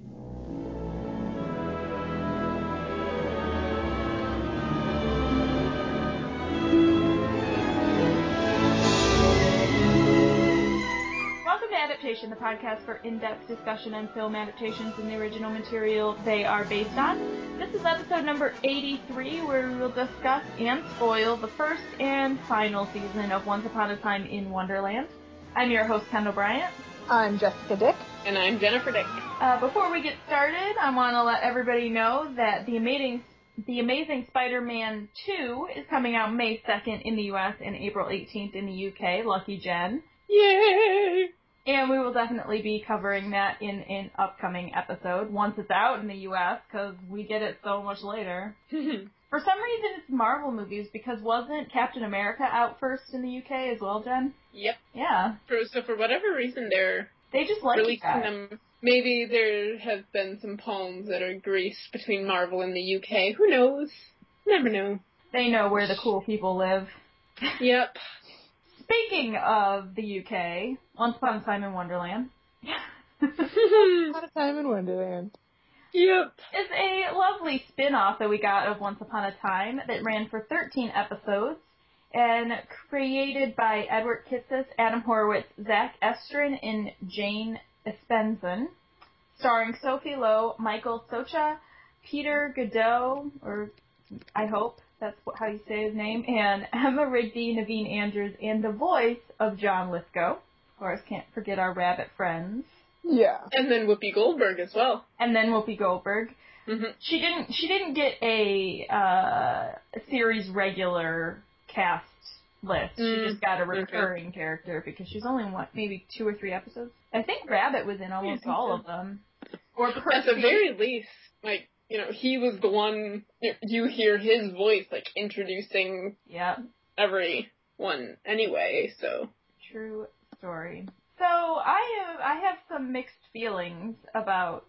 Welcome to Adaptation, the podcast for in-depth discussion on film adaptations and the original material they are based on. This is episode number 83, where we will discuss and spoil the first and final season of Once Upon a Time in Wonderland. I'm your host, Kendall Bryant. I'm Jessica Dick. And I'm Jennifer Dick. Uh, before we get started, I want to let everybody know that the amazing the Amazing Spider-Man 2 is coming out May 2nd in the US and April 18th in the UK. Lucky Jen. Yay! And we will definitely be covering that in an upcoming episode once it's out in the US because we get it so much later. For some reason, it's Marvel movies because wasn't Captain America out first in the UK as well, Jen? Yep. Yeah. For, so for whatever reason, they're They just like releasing that. them. Maybe there have been some poems that are greased between Marvel and the UK. Who knows? Never know. They know where the cool people live. Yep. Speaking of the UK, Once Upon a Time in Wonderland. Once Upon a time in Wonderland. yep. is a lovely spin-off that we got of Once Upon a Time that ran for 13 episodes and created by Edward Kitsis, Adam Horowitz, Zach Estrin, and Jane Espenson, starring Sophie Lowe, Michael Socha, Peter Gadiot, or I hope that's how you say his name, and Emma Rigby, Naveen Andrews, and the voice of John Lithgow. Of course, can't forget our rabbit friends. Yeah. And then Whoopi Goldberg as well. And then Whoopi Goldberg. hmm she didn't she didn't get a uh series regular cast list. She Mm, just got a okay. recurring character because she's only in what maybe two or three episodes. I think Rabbit was in almost think all so. of them. Or At the very least, like, you know, he was the one, you hear his voice, like, introducing yeah, everyone anyway, so. true story. So I have I have some mixed feelings about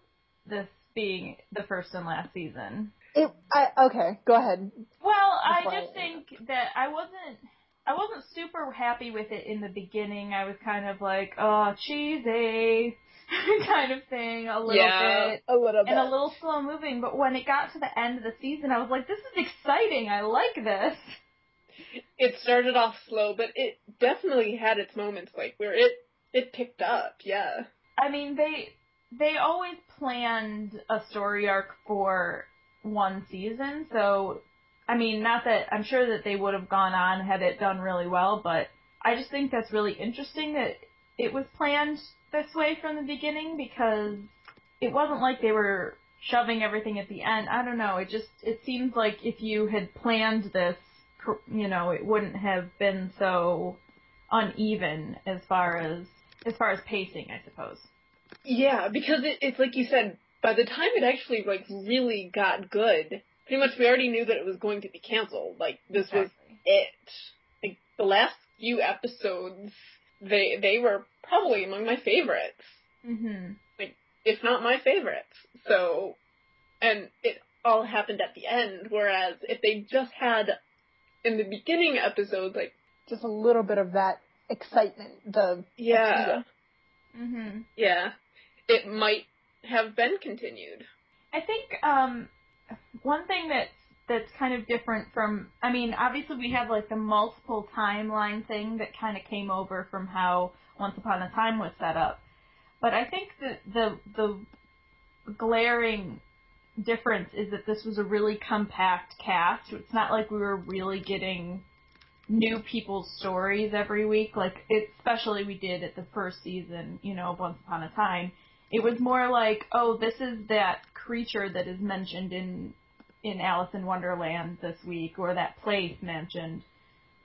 this being the first and last season. It. I. Okay. Go ahead. Well, I just think that I wasn't I wasn't super happy with it in the beginning. I was kind of like, oh, cheesy kind of thing, a little Yeah. bit. A little bit. And a little slow moving, but when it got to the end of the season, I was like, this is exciting. I like this. it started off slow, but it definitely had its moments, like where it it picked up. Yeah. I mean, they they always planned a story arc for one season, so I mean, not that I'm sure that they would have gone on had it done really well, but I just think that's really interesting that it was planned this way from the beginning because it wasn't like they were shoving everything at the end. I don't know. It just it seems like if you had planned this, you know, it wouldn't have been so uneven as far as as far as pacing, I suppose. Yeah, because it, it's like you said, by the time it actually like really got good, pretty much we already knew that it was going to be canceled. Like this was it. Like the last few episodes, they they were probably among my favorites, Mhm. Like if not my favorites. So, and it all happened at the end. Whereas if they just had in the beginning episodes, like Just a little bit of that excitement. The. yeah, Mhm. yeah, it might have been continued. I think um one thing that's that's kind of different from I mean, obviously we have like the multiple timeline thing that kind of came over from how Once Upon a Time was set up. But I think that the the glaring difference is that this was a really compact cast. It's not like we were really getting new people's stories every week, like especially we did at the first season, you know, Once Upon a Time. It was more like, oh, this is that creature that is mentioned in in Alice in Wonderland this week, or that place mentioned,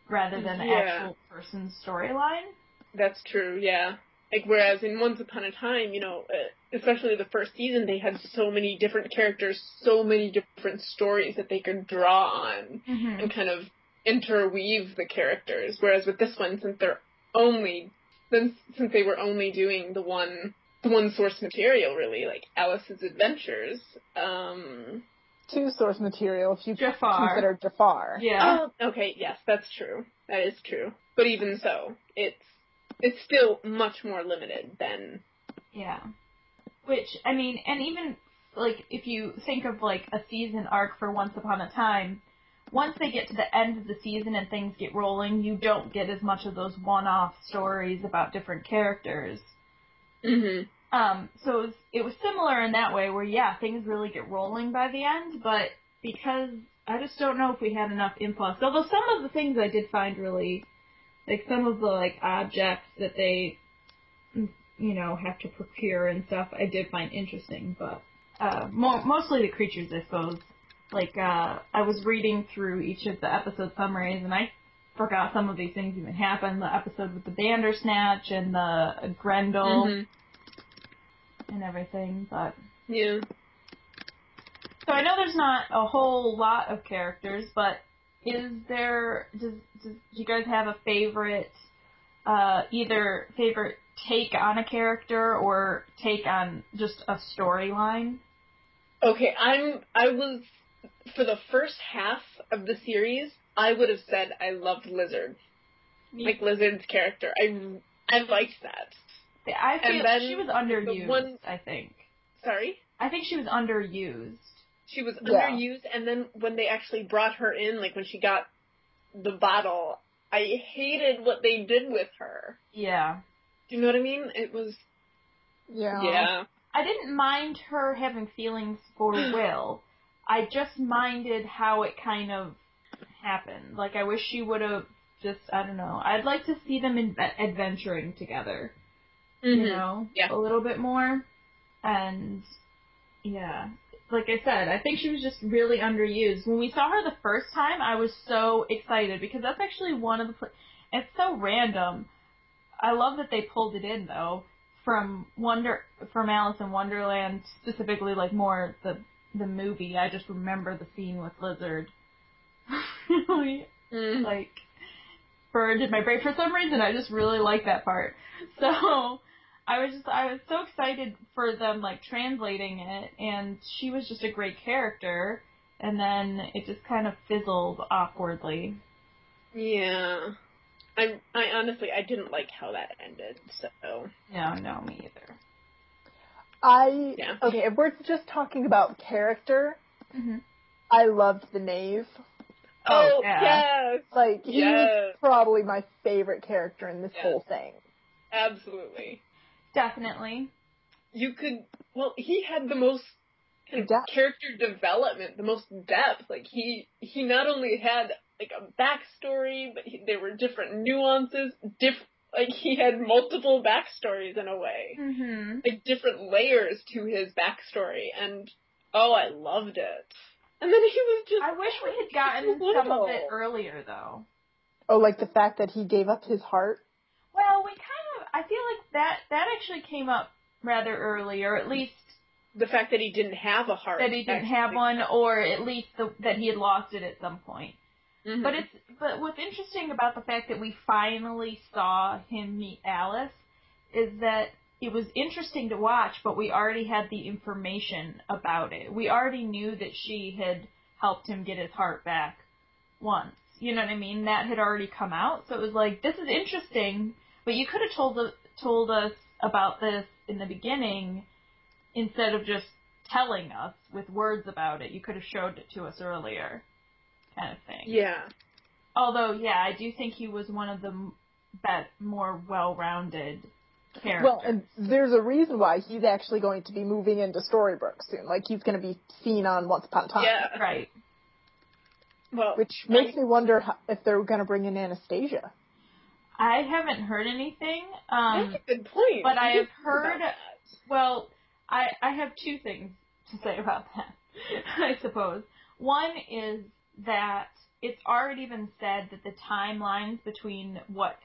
rather than the Yeah. actual person's storyline. That's true, yeah. Like whereas in Once Upon a Time, you know, uh, especially the first season, they had so many different characters, so many different stories that they could draw on Mm-hmm. and kind of interweave the characters. Whereas with this one, since they're only since since they were only doing the one one source material, really, like Alice's Adventures. Um, Two source material if you Jafar. consider Jafar. Yeah. Oh, okay, yes, that's true. That is true. But even so, it's it's still much more limited than Yeah. Which I mean, and even like if you think of like a season arc for Once Upon a Time, once they get to the end of the season and things get rolling, you don't get as much of those one-off stories about different characters. Mhm. Um, so it was, it was similar in that way, where yeah, things really get rolling by the end, but because I just don't know if we had enough influx. Although some of the things I did find really, like some of the like objects that they, you know, have to procure and stuff, I did find interesting. But uh, mo- mostly the creatures, I suppose. Like uh, I was reading through each of the episode summaries, and I forgot some of these things even happened. The episode with the Bandersnatch and the Grendel Mhm. and everything, but. Yeah. So I know there's not a whole lot of characters, but is there? Does, does do you guys have a favorite? Uh, either favorite take on a character or take on just a storyline? Okay, I'm. I was for the first half of the series. I would have said I loved Lizard, like Lizard's character. I I liked that. I feel and then she was underused. one- I think. Sorry, I think she was underused. she was Yeah. underused, and then when they actually brought her in, like when she got the bottle, I hated what they did with her. Yeah. Do you know what I mean? It was Yeah. yeah. I didn't mind her having feelings for Will. I just minded how it kind of happened. Like I wish she would have just I don't know. I'd like to see them in- adventuring together. You Mhm. know, Yeah. a little bit more. And yeah, like I said, I think she was just really underused. When we saw her the first time, I was so excited because that's actually one of the. Pl- it's so random. I love that they pulled it in though from Wonder from Alice in Wonderland specifically, like more the the movie. I just remember the scene with Lizard. really, Mhm. like burned in my brain for some reason. I just really like that part. So I was just I was so excited for them like translating it, and she was just a great character. And then it just kind of fizzled awkwardly. Yeah. I I honestly I didn't like how that ended. So No, no, me either. I Yeah. okay. If we're just talking about character, hmm I loved the knave. Oh, yeah. yes, Like he Yes. was probably my favorite character in this Yes. whole thing. absolutely. Definitely. You could well he had the most kind of Depth. character development, the most depth. Like he he not only had like a backstory, but he, there were different nuances. Diff like he had multiple backstories in a way, hmm like different layers to his backstory, and oh, I loved it. And then he was just I wish we had gotten so some of it earlier, though. Oh, like the fact that he gave up his heart. Well, we kind of. I feel like that that actually came up rather early, or at least the fact that he didn't have a heart. that he didn't actually. have one, or at least the, that he had lost it at some point. Mhm. But it's but what's interesting about the fact that we finally saw him meet Alice is that it was interesting to watch, but we already had the information about it. We already knew that she had helped him get his heart back once. You know what I mean? That had already come out, so it was like this is interesting, but you could have told told us about this in the beginning instead of just telling us with words about it. You could have showed it to us earlier, kind of thing. yeah. Although, yeah, I do think he was one of the bet more well-rounded characters. Well, and there's a reason why he's actually going to be moving into Storybrooke soon. Like he's going to be seen on Once Upon a Time. Yeah. right. Well, Which makes me wonder how, if they're going to bring in Anastasia. I haven't heard anything. Um, that's a good point. but I have heard- well, I I have two things to say about that. I suppose one is that it's already been said that the timelines between what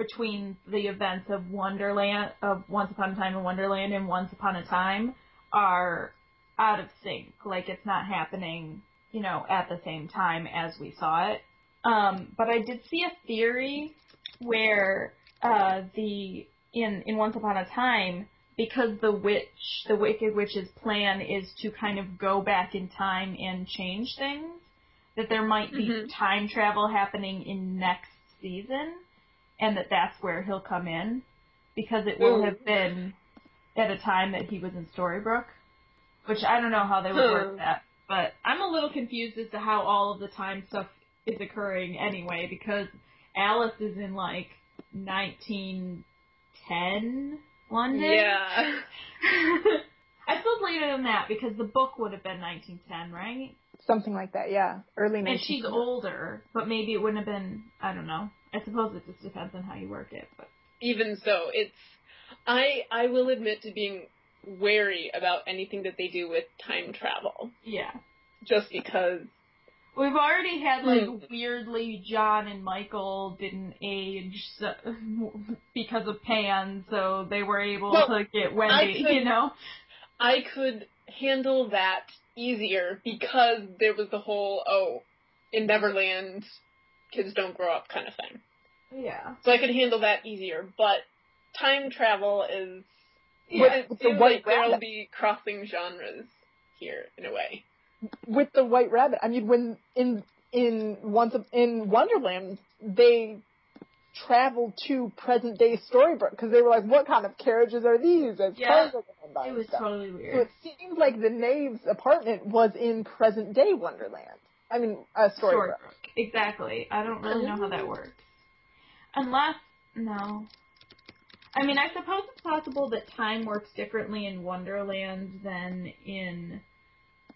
between the events of Wonderland of Once Upon a Time in Wonderland and Once Upon a Time are out of sync. Like it's not happening, you know, at the same time as we saw it. Um, but I did see a theory where uh, the in in Once Upon a Time because the witch, the Wicked Witch's plan is to kind of go back in time and change things, that there might be Mhm. time travel happening in next season, and that that's where he'll come in, because it will have been at a time that he was in Storybrooke, which I don't know how they would work that. But I'm a little confused as to how all of the time stuff is occurring anyway, because Alice is in like 1910 London. Yeah. I suppose later than that because the book would have been 1910, right? Something like that, yeah. Early 19. And she's older, but maybe it wouldn't have been. I don't know. I suppose it just depends on how you work it. But Even so, it's I I will admit to being wary about anything that they do with time travel, yeah, just because. we've already had like Hmm. weirdly John and Michael didn't age so, because of Pan, so they were able Well, to get Wendy. could- You know. I could handle that easier because there was the whole oh, in Neverland, kids don't grow up kind of thing. Yeah. So I could handle that easier. But time travel is Yeah. it With the white like there'll rabbit. be crossing genres here in a way. with the White Rabbit. I mean, when in in once in Wonderland they traveled to present day Storybrooke because they were like, "What kind of carriages are these?" As Yeah. cars are going by It was stuff. totally weird. So it seems like the Knave's apartment was in present day Wonderland. I mean, uh, Storybrooke. Storybrooke. Exactly. I don't really know how that works. Unless, no. I mean, I suppose it's possible that time works differently in Wonderland than in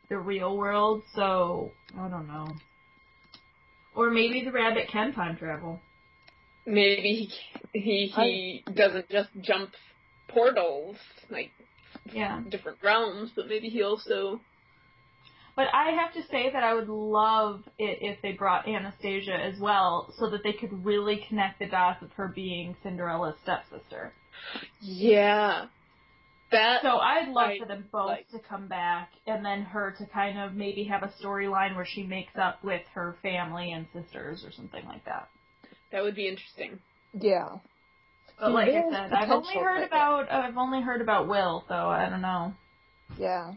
the real world, so I don't know. Or maybe the rabbit can time travel. Maybe he he, he doesn't just jump portals like Yeah. different realms, but maybe he also But I have to say that I would love it if they brought Anastasia as well, so that they could really connect the dots of her being Cinderella's stepsister. yeah. That So I'd love I for them both like. to come back, and then her to kind of maybe have a storyline where she makes up with her family and sisters or something like that. that would be interesting. Yeah. But like I said, I've only heard there. about I've only heard about Will, so I don't know. Yeah.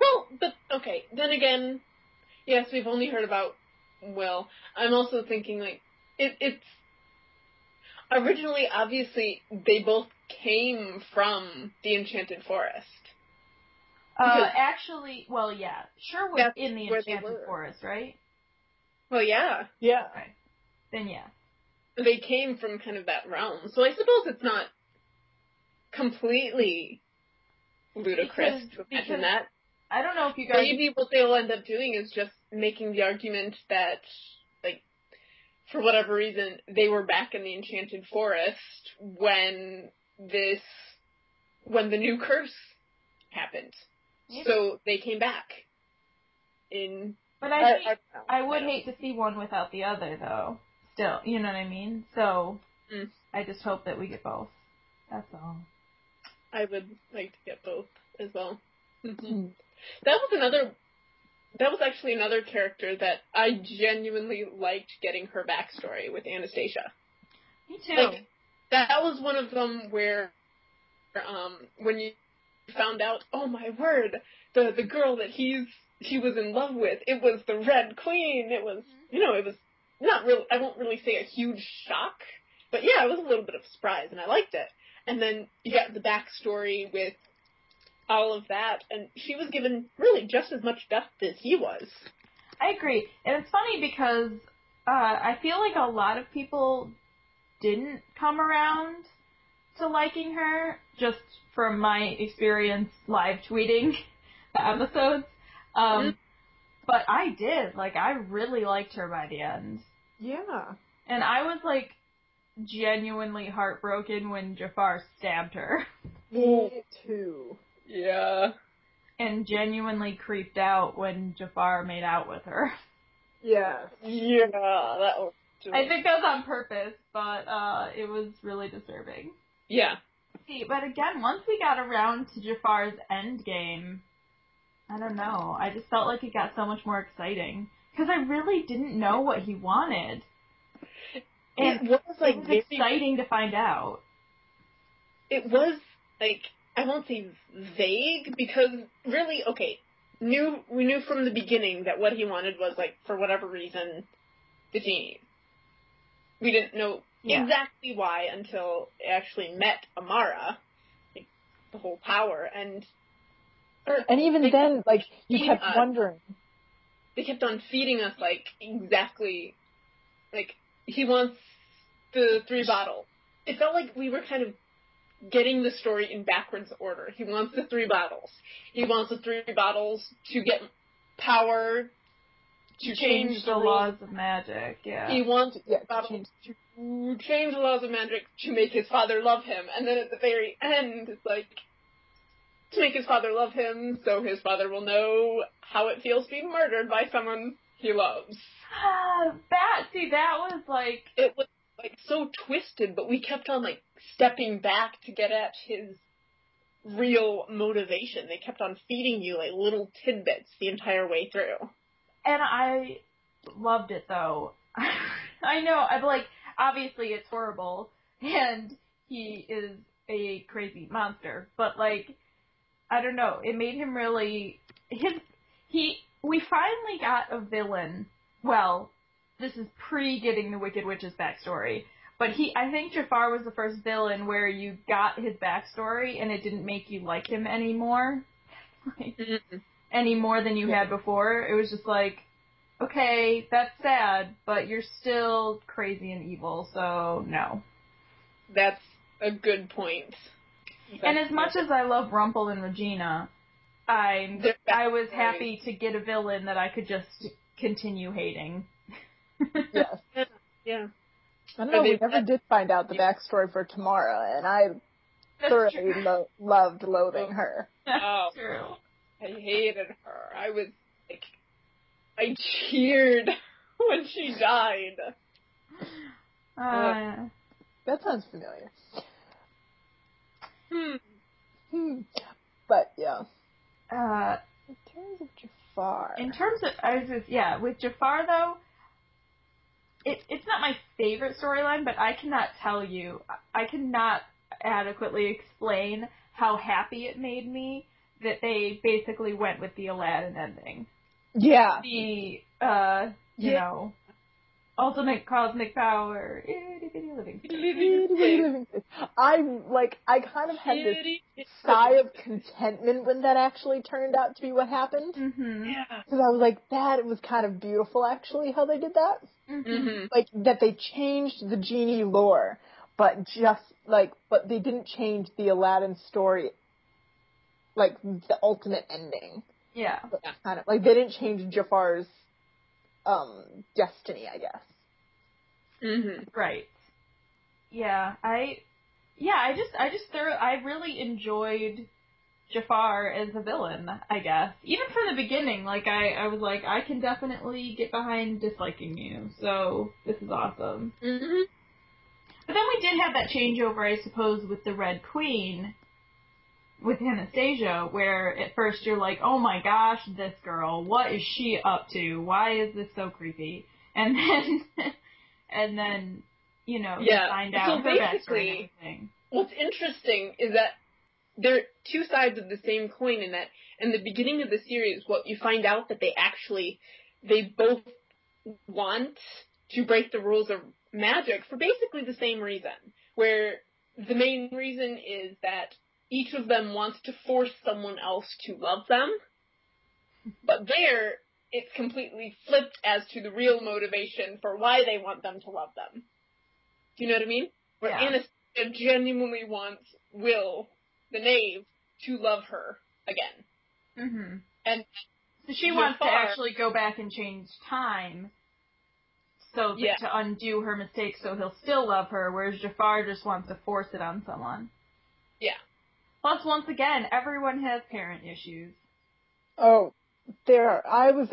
Well, but okay. Then again, yes, we've only heard about Will. I'm also thinking like it, it's originally obviously they both came from the Enchanted Forest. Uh, actually, well, yeah, sure That's in the Enchanted. Forest, right? Well, yeah, Yeah. Okay, then yeah. they came from kind of that realm. So I suppose it's not completely ludicrous Because- to imagine because- that. I don't know if you guys. Maybe what they'll end up doing is just making the argument that, like, for whatever reason, they were back in the Enchanted Forest when this, when the new curse happened. Maybe. So they came back. In but I, think, don't know. I would don't- hate to see one without the other, though. Still, you know what I mean? So, Mm. I just hope that we get both. That's all. I would like to get both as well. Mhm. That was another. That was actually another character that I genuinely liked getting her backstory with Anastasia. Me too. Like that was one of them where, um, when you found out, oh my word, the the girl that he's he was in love with, it was the Red Queen. It was, you know, it was not really. I won't really say a huge shock, but yeah, it was a little bit of a surprise, and I liked it. And then you got the backstory with all of that, and she was given really just as much depth as he was. I agree. And it's funny because uh, I feel like a lot of people didn't come around to liking her, just from my experience live tweeting the episodes. Um, Mhm. But I did. Like, I really liked her by the end. Yeah. And I was, like, genuinely heartbroken when Jafar stabbed her. Me too. Yeah. And genuinely creeped out when Jafar made out with her. Yeah. Yeah, that was. Just, I think that was on purpose, but uh, it was really disturbing. Yeah. See, but again, once we got around to Jafar's end game, I don't know. I just felt like it got so much more exciting because I really didn't know what he wanted, and it was like it was very- exciting to find out. it was like I won't say vague because really okay knew we knew from the beginning that what he wanted was like for whatever reason the genie. We didn't know Yeah. exactly why until it actually met Amara. Like, the whole power and. And even they then, like you kept us. wondering. They kept on feeding us like exactly, like he wants the three bottle. It felt like we were kind of getting the story in backwards order. He wants the three bottles. He wants the three bottles to get power to change, change the laws of magic. Yeah. He wants Yeah, to bottles change- to change the laws of magic to make his father love him. And then at the very end, it's like to make his father love him, so his father will know how it feels being murdered by someone he loves. that see that was like It was like so twisted, but we kept on like stepping back to get at his real motivation. They kept on feeding you like little tidbits the entire way through. and I loved it though. I know, I'm like, obviously it's horrible, and he is a crazy monster, but like, I don't know, it made him really, his, he, we finally got a villain, well, this is pre getting the Wicked Witch's backstory, but he, I think Jafar was the first villain where you got his backstory and it didn't make you like him anymore. Like, mm-hmm. any more than you had before. It was just like, okay, that's sad, but you're still crazy and evil, so no. That's a good point. and as much as I love Rumple and Regina, I'm—I was happy to get a villain that I could just continue hating. Yes. yeah. I don't know. they- We never did find out the backstory for Tamara, and I That's thoroughly lo- loved loathing her. Oh. true. I hated her. I was like, I cheered when she died. Uh, That sounds familiar. Hmm. Hmm. But yeah, uh, in terms of Jafar, In terms of, I was just, yeah, with Jafar though, it, it's not my favorite storyline, but I cannot tell you, I cannot adequately explain how happy it made me that they basically went with the Aladdin ending. yeah, The, uh, you Yeah. know, ultimate cosmic power, itty bitty living space. I like. I kind of had this sigh of contentment when that actually turned out to be what happened. Mm-hmm. Yeah. Because I was like, that was kind of beautiful, actually, how they did that. Mm-hmm. Mm-hmm. Like that they changed the genie lore, but just like, but they didn't change the Aladdin story. Like the ultimate ending. Yeah. But Yeah. Kind of like they didn't change Jafar's um destiny, I guess. Mm-hmm. Right. Yeah, I yeah, I just I just thorough I really enjoyed Jafar as a villain, I guess. Even from the beginning, like I, I was like, I can definitely get behind disliking you, so this is awesome. Mm-hmm. But then we did have that changeover, I suppose, with the Red Queen with Anastasia, where at first you're like, oh my gosh, this girl, what is she up to? Why is this so creepy? And then, and then, you know, you Yeah, find so her basically- What's interesting is that they're two sides of the same coin in that in the beginning of the series, what you find out that they actually, they both want to break the rules of magic for basically the same reason. Where the main reason is that each of them wants to force someone else to love them. But there, it's completely flipped as to the real motivation for why they want them to love them. Do you know what I mean? Where Yeah. Anastasia genuinely wants Will, the knave, to love her again. hmm And So she wants to actually go back and change time, so that, Yeah. to undo her mistakes, so he'll still love her. Whereas Jafar just wants to force it on someone. Yeah. Plus, once again, everyone has parent issues. Oh, there. I was,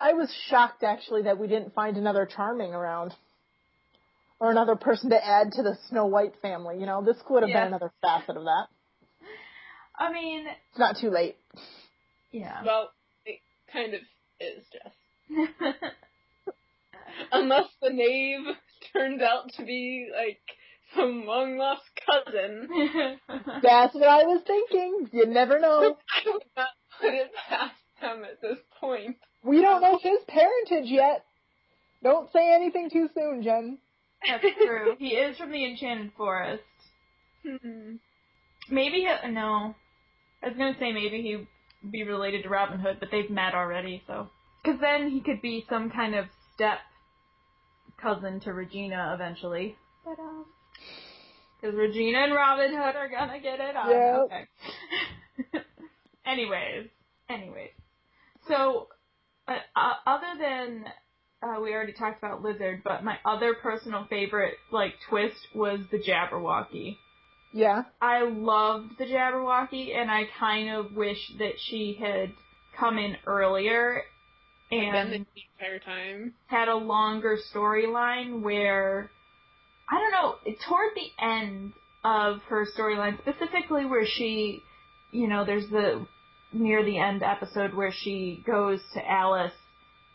I was shocked actually that we didn't find another Charming around, or another person to add to the Snow White family. You know, this could have Yeah. been another facet of that. I mean, It's not too late. yeah. well, it kind of is just. Unless the knave turns out to be like some long lost cousin. That's what I was thinking. You never know. I would not put it past them at this point. We don't know his parentage yet. Don't say anything too soon, Jen. That's true. He is from the Enchanted Forest. Hmm. maybe he, no. I was gonna say maybe he'd be related to Robin Hood, but they've met already, so. Because then he could be some kind of step cousin to Regina eventually. But um, because Regina and Robin Hood are gonna get it on. Yep. Okay. anyways, anyways. So, uh, uh, other than uh, we already talked about Lizard, but my other personal favorite like twist was the Jabberwocky. Yeah. I loved the Jabberwocky, and I kind of wish that she had come in earlier Been and the entire time. had a longer storyline where I don't know, toward the end of her storyline, specifically where she, you know, there's the near the end episode where she goes to Alice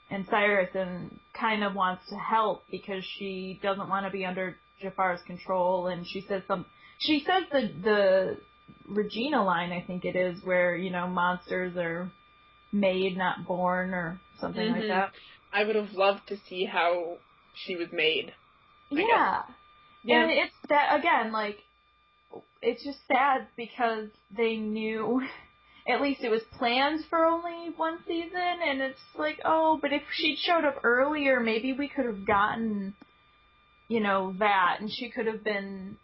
and Cyrus and kind of wants to help because she doesn't want to be under Jafar's control and she says some she says the the Regina line I think it is where, you know, monsters are made not born or something like Mhm. that. I would have loved to see how she was made. I guess. Yeah. Yeah. And it's that again, like it's just sad because they knew at least it was planned for only one season and it's like, oh, but if she'd showed up earlier, maybe we could have gotten you know, that and she could have been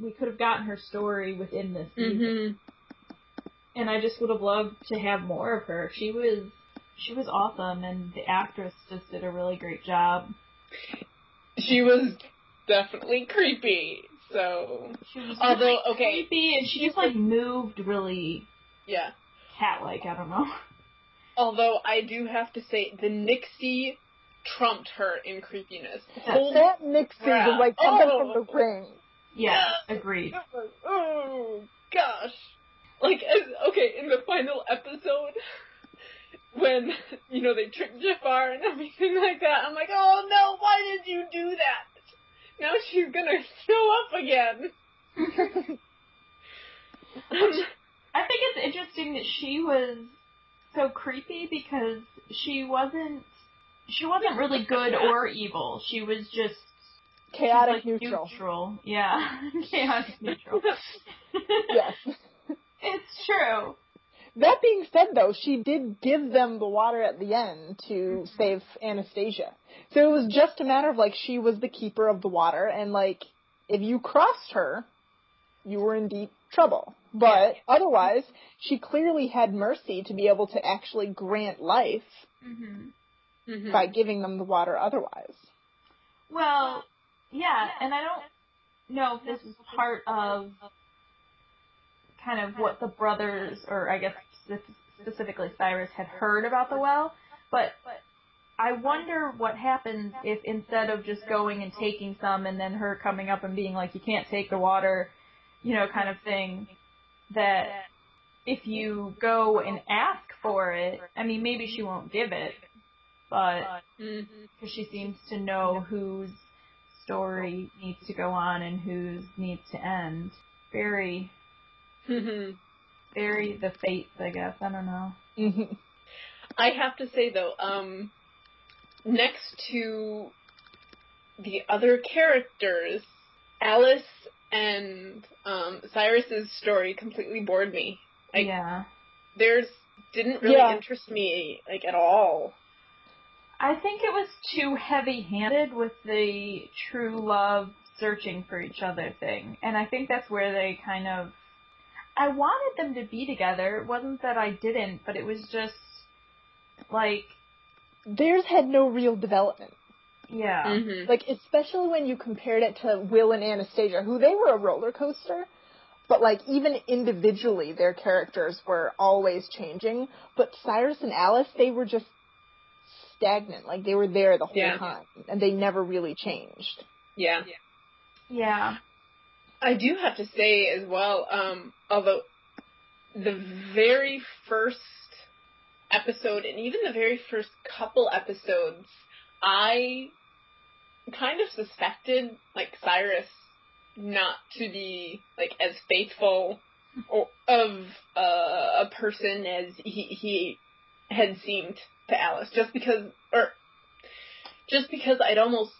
we could have gotten her story within this season. Mhm. And I just would have loved to have more of her. She was she was awesome and the actress just did a really great job. She was definitely creepy. So She was Although, really okay, creepy and she just like moved really yeah. cat like, I don't know. Although I do have to say the Nixie trumped her in creepiness. That's Holy That Nixie was like something Oh. from the oh. ring. Yeah, agreed. Oh gosh. Like as, okay, in the final episode when you know they tricked Jafar and everything like that, I'm like, oh no, why did you do that? Now she's gonna show up again. I think it's interesting that she was so creepy because she wasn't she wasn't really good or evil. She was just Chaotic like, neutral. neutral. Yeah. Chaotic neutral. Yes. It's true. That being said, though, she did give them the water at the end to save Anastasia. So it was just a matter of like she was the keeper of the water, and like if you crossed her, you were in deep trouble. But otherwise, she clearly had mercy to be able to actually grant life hmm Mhm. by giving them the water. Otherwise, Well, yeah, and I don't know if this is part of kind of what the brothers, or I guess spe- specifically Cyrus, had heard about the well, but I wonder what happens if instead of just going and taking some and then her coming up and being like, you can't take the water, you know, kind of thing, that if you go and ask for it, I mean, maybe she won't give it, but because she seems to know whose story needs to go on and whose needs to end. Very, Mhm. Very the fates, I guess. I don't know. I have to say though, um, next to the other characters, Alice and um, Cyrus's story completely bored me. Like, yeah. theirs didn't really Yeah. interest me like at all. I think it was too heavy-handed with the true love searching for each other thing, and I think that's where they kind of. I wanted them to be together. It wasn't that I didn't, but it was just like, theirs had no real development. yeah, Mm-hmm. Like especially when you compared it to Will and Anastasia, who they were a roller coaster. But like even individually, their characters were always changing. But Cyrus and Alice, they were just stagnant. Like they were there the whole Yeah. time, and they never really changed. Yeah. yeah, I do have to say as well, um, although the very first episode and even the very first couple episodes, I kind of suspected like Cyrus not to be like as faithful or of uh, a person as he he had seemed to Alice, just because or just because I'd almost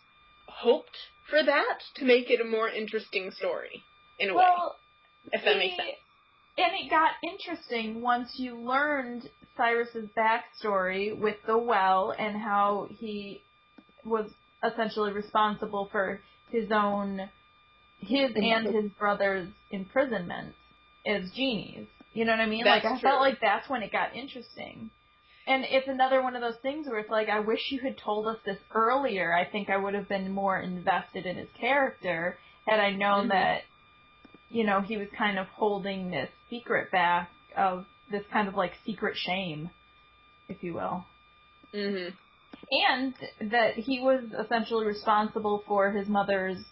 hoped for that to make it a more interesting story in a way. Well, If that makes sense. And it got interesting once you learned Cyrus's backstory with the well and how he was essentially responsible for his own, his and his brother's imprisonment as genies. You know what I mean? That's like I true. felt like that's when it got interesting. And it's another one of those things where it's like, I wish you had told us this earlier. I think I would have been more invested in his character had I known Mhm. that, you know, he was kind of holding this secret back of this kind of like secret shame, if you will. hmm And that he was essentially responsible for his mother's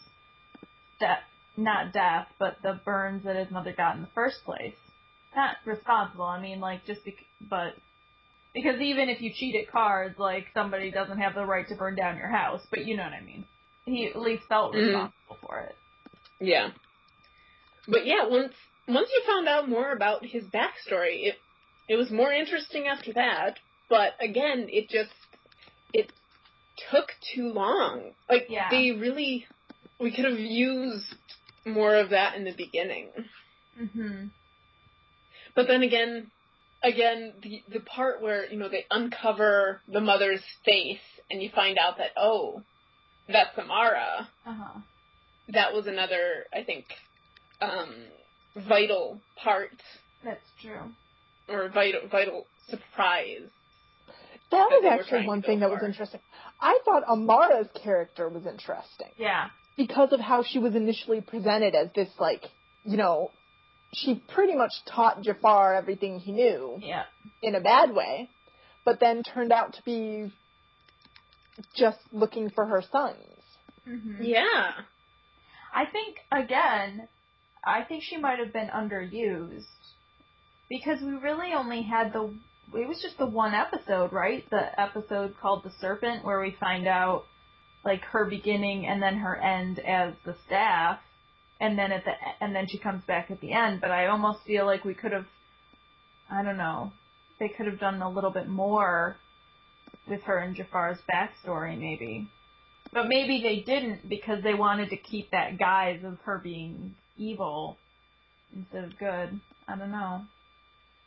death, not death, but the burns that his mother got in the first place. Not responsible, I mean like just bec- but because even if you cheat at cards, like somebody doesn't have the right to burn down your house, but you know what I mean. He at least felt Mhm. responsible for it. Yeah. But yeah, once once you found out more about his backstory, it it was more interesting after that. But again, it just it took too long. Like Yeah. they really we could have used more of that in the beginning. Mhm. But then again, again the the part where you know they uncover the mother's face and you find out that oh, that's Amara. Uh-huh. That was another I think um vital part That's true. or vital vital surprise. That that was actually one thing go that was interesting. I thought Amara's character was interesting Yeah. because of how she was initially presented as this, like, you know, she pretty much taught Jafar everything he knew Yeah. in a bad way, but then turned out to be just looking for her sons. Mhm. Yeah. I think again, I think she might have been underused because we really only had the it was just the one episode, right? The episode called The Serpent where we find out like her beginning and then her end as the staff and then at the and then she comes back at the end, but I almost feel like we could have I don't know. They could have done a little bit more with her and Jafar's backstory maybe. But maybe they didn't because they wanted to keep that guise of her being evil instead of good. I don't know.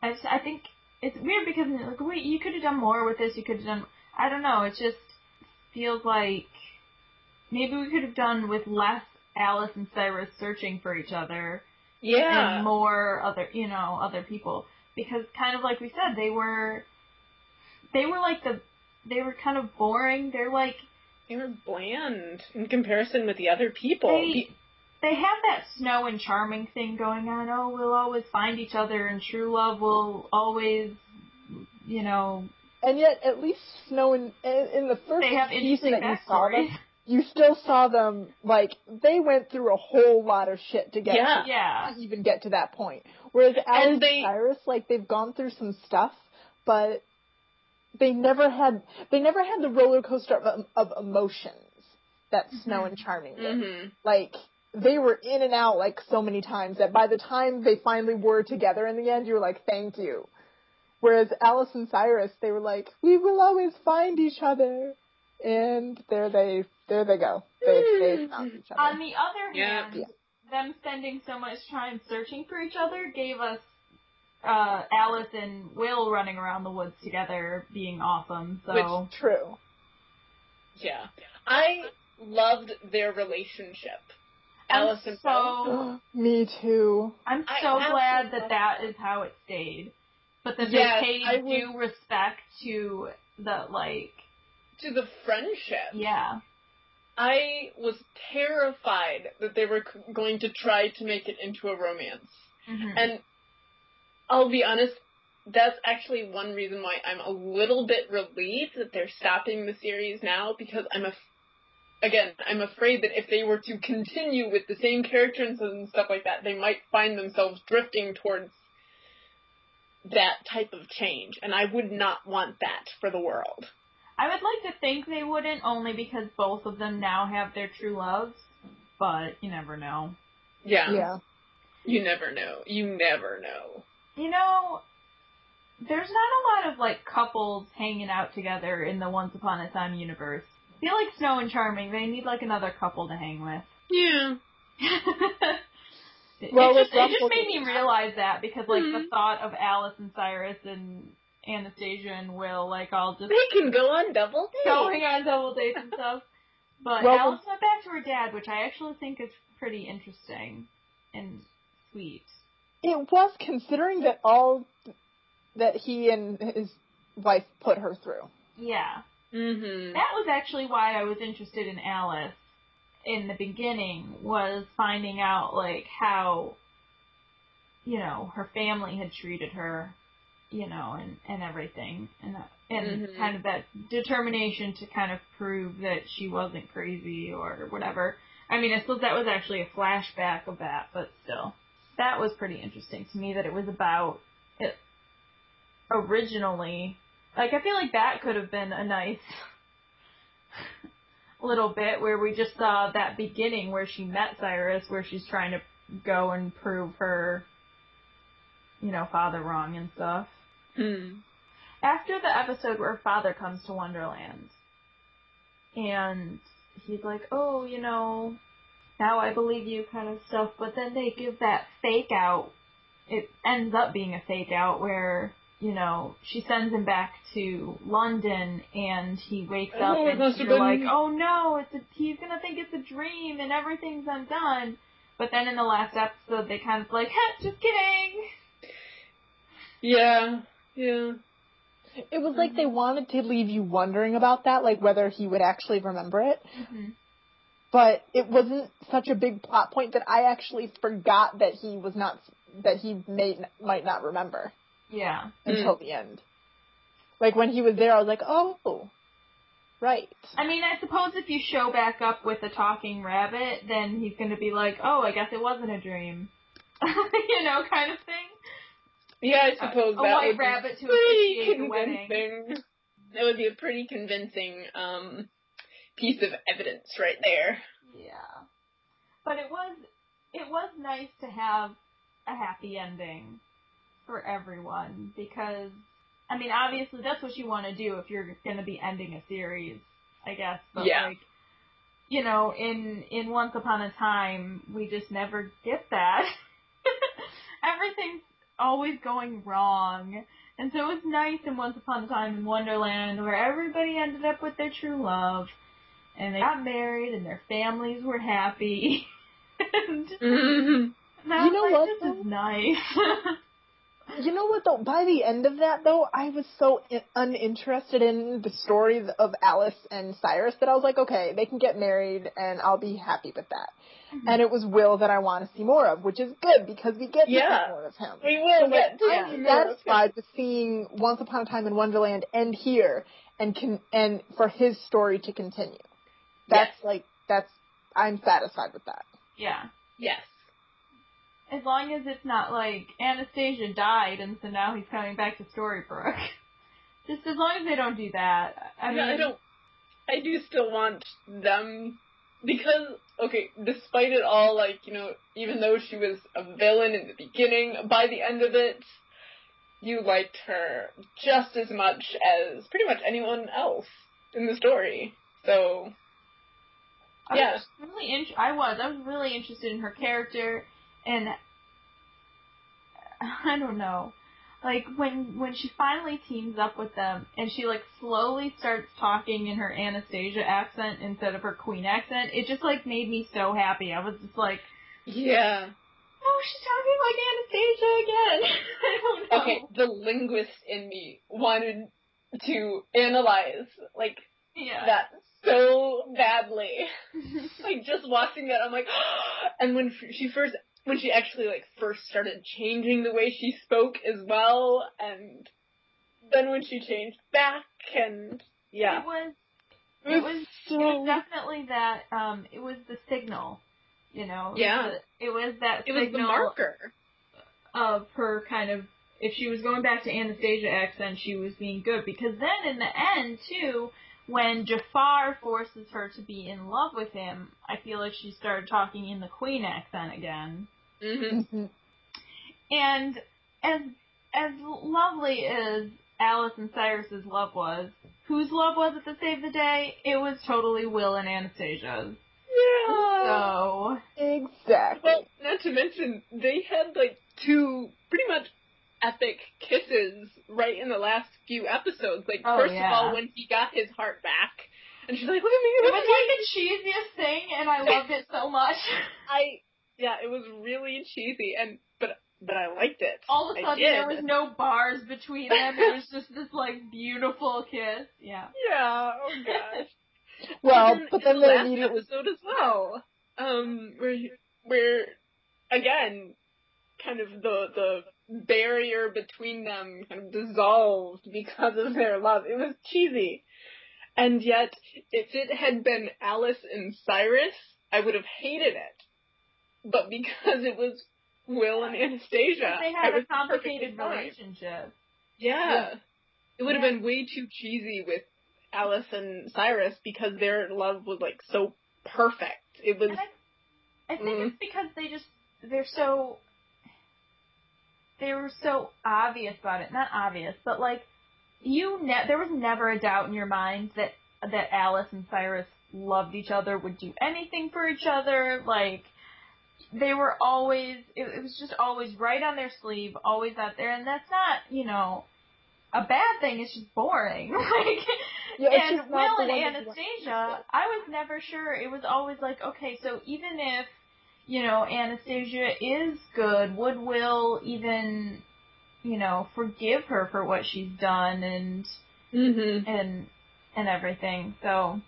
I just, I think it's weird because like wait, you could have done more with this. You could have done. I don't know. It just feels like maybe we could have done with less Alice and Cyrus searching for each other Yeah. and more other you know other people because kind of like we said they were they were like the they were kind of boring. They're like They were bland in comparison with the other people. They, they have that snow and charming thing going on. Oh, we'll always find each other, and true love will always, you know, And yet, at least Snow in, in the first they have season that you saw them, backstories. You still saw them like they went through a whole lot of shit to get Yeah. to, Yeah, to even get to that point. Whereas Alice and they- Cyrus, like they've gone through some stuff, but they never had they never had the roller coaster of, of emotions that Snow and Charming did. Mhm. Like they were in and out like so many times that by the time they finally were together in the end, you were like, "Thank you." Whereas Alice and Cyrus, they were like, "We will always find each other," and there they there they go. They they found each other. On the other Yeah. hand, them spending so much time searching for each other gave us uh, Alice and Will running around the woods together being awesome. So True. Yeah. I loved their relationship. Alice I'm and Will. so Me too. I'm I so glad absolutely that that is how it stayed, but that Yes, they I paid would- due respect to the like To the friendship. yeah. I was terrified that they were c- going to try to make it into a romance. Mhm. And I'll be honest, that's actually one reason why I'm a little bit relieved that they're stopping the series now because I'm a again, I'm afraid that if they were to continue with the same characters and stuff like that, they might find themselves drifting towards that type of change, and I would not want that for the world. I would like to think they wouldn't, only because both of them now have their true loves, but you never know. Yeah. Yeah. You never know. You never know. You know, there's not a lot of like couples hanging out together in the Once Upon a Time universe. I feel like Snow and Charming, they need like another couple to hang with. Yeah. It, Well, it just, it just made me realize that because like the Mhm. thought of Alice and Cyrus and Anastasia and Will like all just They can go on double dates. going on double dates and stuff. But Well, Alice went back to her dad, which I actually think is pretty interesting and sweet. It was considering that all that he and his wife put her through. Yeah. Mm-hmm. That was actually why I was interested in Alice in the beginning was finding out like how you know her family had treated her, you know, and and everything, and that, and Mhm. kind of that determination to kind of prove that she wasn't crazy or whatever. I mean, I suppose that was actually a flashback of that, but still, that was pretty interesting to me that it was about it originally. Like, I feel like that could have been a nice little bit where we just saw that beginning where she met Cyrus, where she's trying to go and prove her, you know, father wrong and stuff. Mm. After the episode where father comes to Wonderland, and he's like, oh, you know, now I believe you kind of stuff, but then they give that fake out. It ends up being a fake out where, you know, she sends him back to London and he wakes up Oh, it and must have you're been- like, oh no, it's a, he's gonna think it's a dream and everything's undone. But then in the last episode, they kind of like, just kidding. Yeah. Yeah. It was like they wanted to leave you wondering about that, like whether he would actually remember it. hmm But it wasn't such a big plot point that I actually forgot that he was not that he may might not remember Yeah. until the end. Like when he was there, I was like, oh, right. I mean, I suppose if you show back up with a talking rabbit, then he's going to be like, "Oh, I guess it wasn't a dream," you know, kind of thing. Yeah, I suppose a that white would rabbit to be pretty the wedding. convincing. That would be a pretty convincing um, piece of evidence right there. Yeah, but it was it was nice to have a happy ending for everyone because I mean, obviously that's what you want to do if you're going to be ending a series, I guess. But Yeah. like, you know, in in Once Upon a Time, we just never get that. Everything's always going wrong. And so it was nice in Once Upon a Time in Wonderland where everybody ended up with their true love and they got married and their families were happy. and Mm-hmm. I You was know like, what, this though? is nice. You know what though? By the end of that though, I was so in- uninterested in the story of Alice and Cyrus that I was like, okay, they can get married and I'll be happy with that. Mm-hmm. And it was Will that I want to see more of, which is good because we get to Yeah. see more of him. We will So, like, get to I'm satisfied with seeing Once Upon a Time in Wonderland end here and can and for his story to continue. That's Yes. like that's I'm satisfied with that. yeah. Yes. As long as it's not like Anastasia died and so now he's coming back to Storybrooke. Just as long as they don't do that. I mean, Yeah, I don't. I do still want them because okay, despite it all, like you know, even though she was a villain in the beginning, by the end of it, you liked her just as much as pretty much anyone else in the story. So I was really in- I was. I was really interested in her character, and I don't know, like when when she finally teams up with them, and she like slowly starts talking in her Anastasia accent instead of her Queen accent. It just like made me so happy. I was just like, yeah. oh, she's talking like Anastasia again. I don't know. Okay, the linguist in me wanted to analyze like Yeah. that so badly. like just watching that, I'm like, and when f- she first, when she actually like first started changing the way she spoke as well, and then when she changed back, and yeah, It was it it was so it was definitely that um it was the signal you know It was Yeah. the- it was that it was the marker. of her kind of if she was going back to anastasia accent she was being good because then in the end too when jafar forces her to be in love with him i feel like she started talking in the queen accent again hmm Mhm. and as as lovely as Alice and Cyrus's love was, whose love was it that saved the day? It was totally Will and Anastasia's. Yeah. So Exactly. Well, not to mention, they had like two pretty much epic kisses right in the last few episodes. Like, Oh, first yeah. of all, when he got his heart back, and she's like, look at me, it was me. like the cheesiest thing, and I loved it so much. I, yeah, it was really cheesy, and, but, but I liked it. All of a sudden, there was no bars between them. It was just this like beautiful kiss. Yeah. Yeah, oh gosh. Well, And but then the they last immediately episode as well, um, where where again, kind of the the barrier between them kind of dissolved because of their love. It was cheesy, and yet if it had been Alice and Cyrus, I would have hated it. But because it was Will and Anastasia, they had a complicated relationship. Yeah. It would have been way too cheesy with Alice and Cyrus because their love was like so perfect. It was I, I think Mm. it's because they just they're so they were so obvious about it. Not obvious, but like you ne- there was never a doubt in your mind that that Alice and Cyrus loved each other, would do anything for each other, like they were always it, it was just always right on their sleeve, always out there and that's not, you know, a bad thing, it's just boring. like Yeah, it's and Will and one that you want- Anastasia, I was never sure. It was always like, okay, so even if, you know, Anastasia is good, would Will even, you know, forgive her for what she's done and mm-hmm. and and everything? So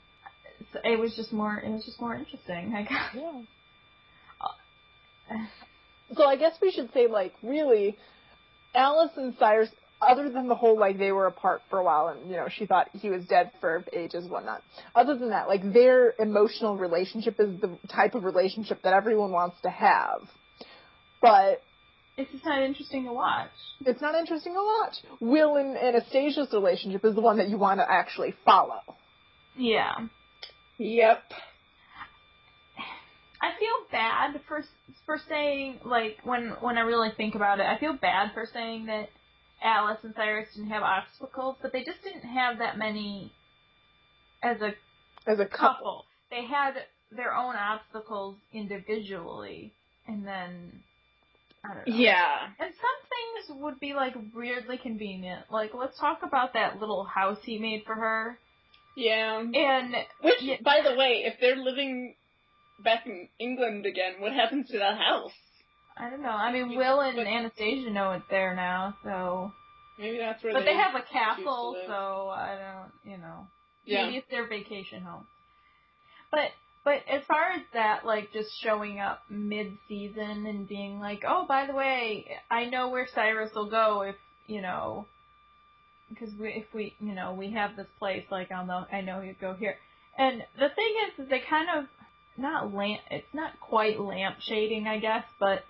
so it was just more. It was just more interesting. I guess. Yeah. So I guess we should say, like, really, Alice and Cyrus, other than the whole, like, they were apart for a while and, you know, she thought he was dead for ages and whatnot. Other than that, like, their emotional relationship is the type of relationship that everyone wants to have. But It's just not interesting to watch. it's not interesting to watch. Will and Anastasia's relationship is the one that you want to actually follow. Yeah. Yep. I feel bad for for saying like when when I really think about it, I feel bad for saying that Alice and Cyrus didn't have obstacles, but they just didn't have that many as a As a couple. couple. They had their own obstacles individually, and then I don't know. Yeah. And some things would be like weirdly convenient. Like let's talk about that little house he made for her. Yeah. And Which, yeah, by the way, if they're living back in England again, what happens to that house? I don't know. I mean, Will and But- Anastasia know it's there now, so. Maybe that's where But they they have a castle, so I don't, you know. Yeah. Maybe it's their vacation home. But but as far as that, like just showing up mid season and being like, oh, by the way, I know where Cyrus will go if you know, because we if we you know we have this place, like I'll know I know he'd go here. And the thing is, is they kind of not lamp. It's not quite lamp shading, I guess, but.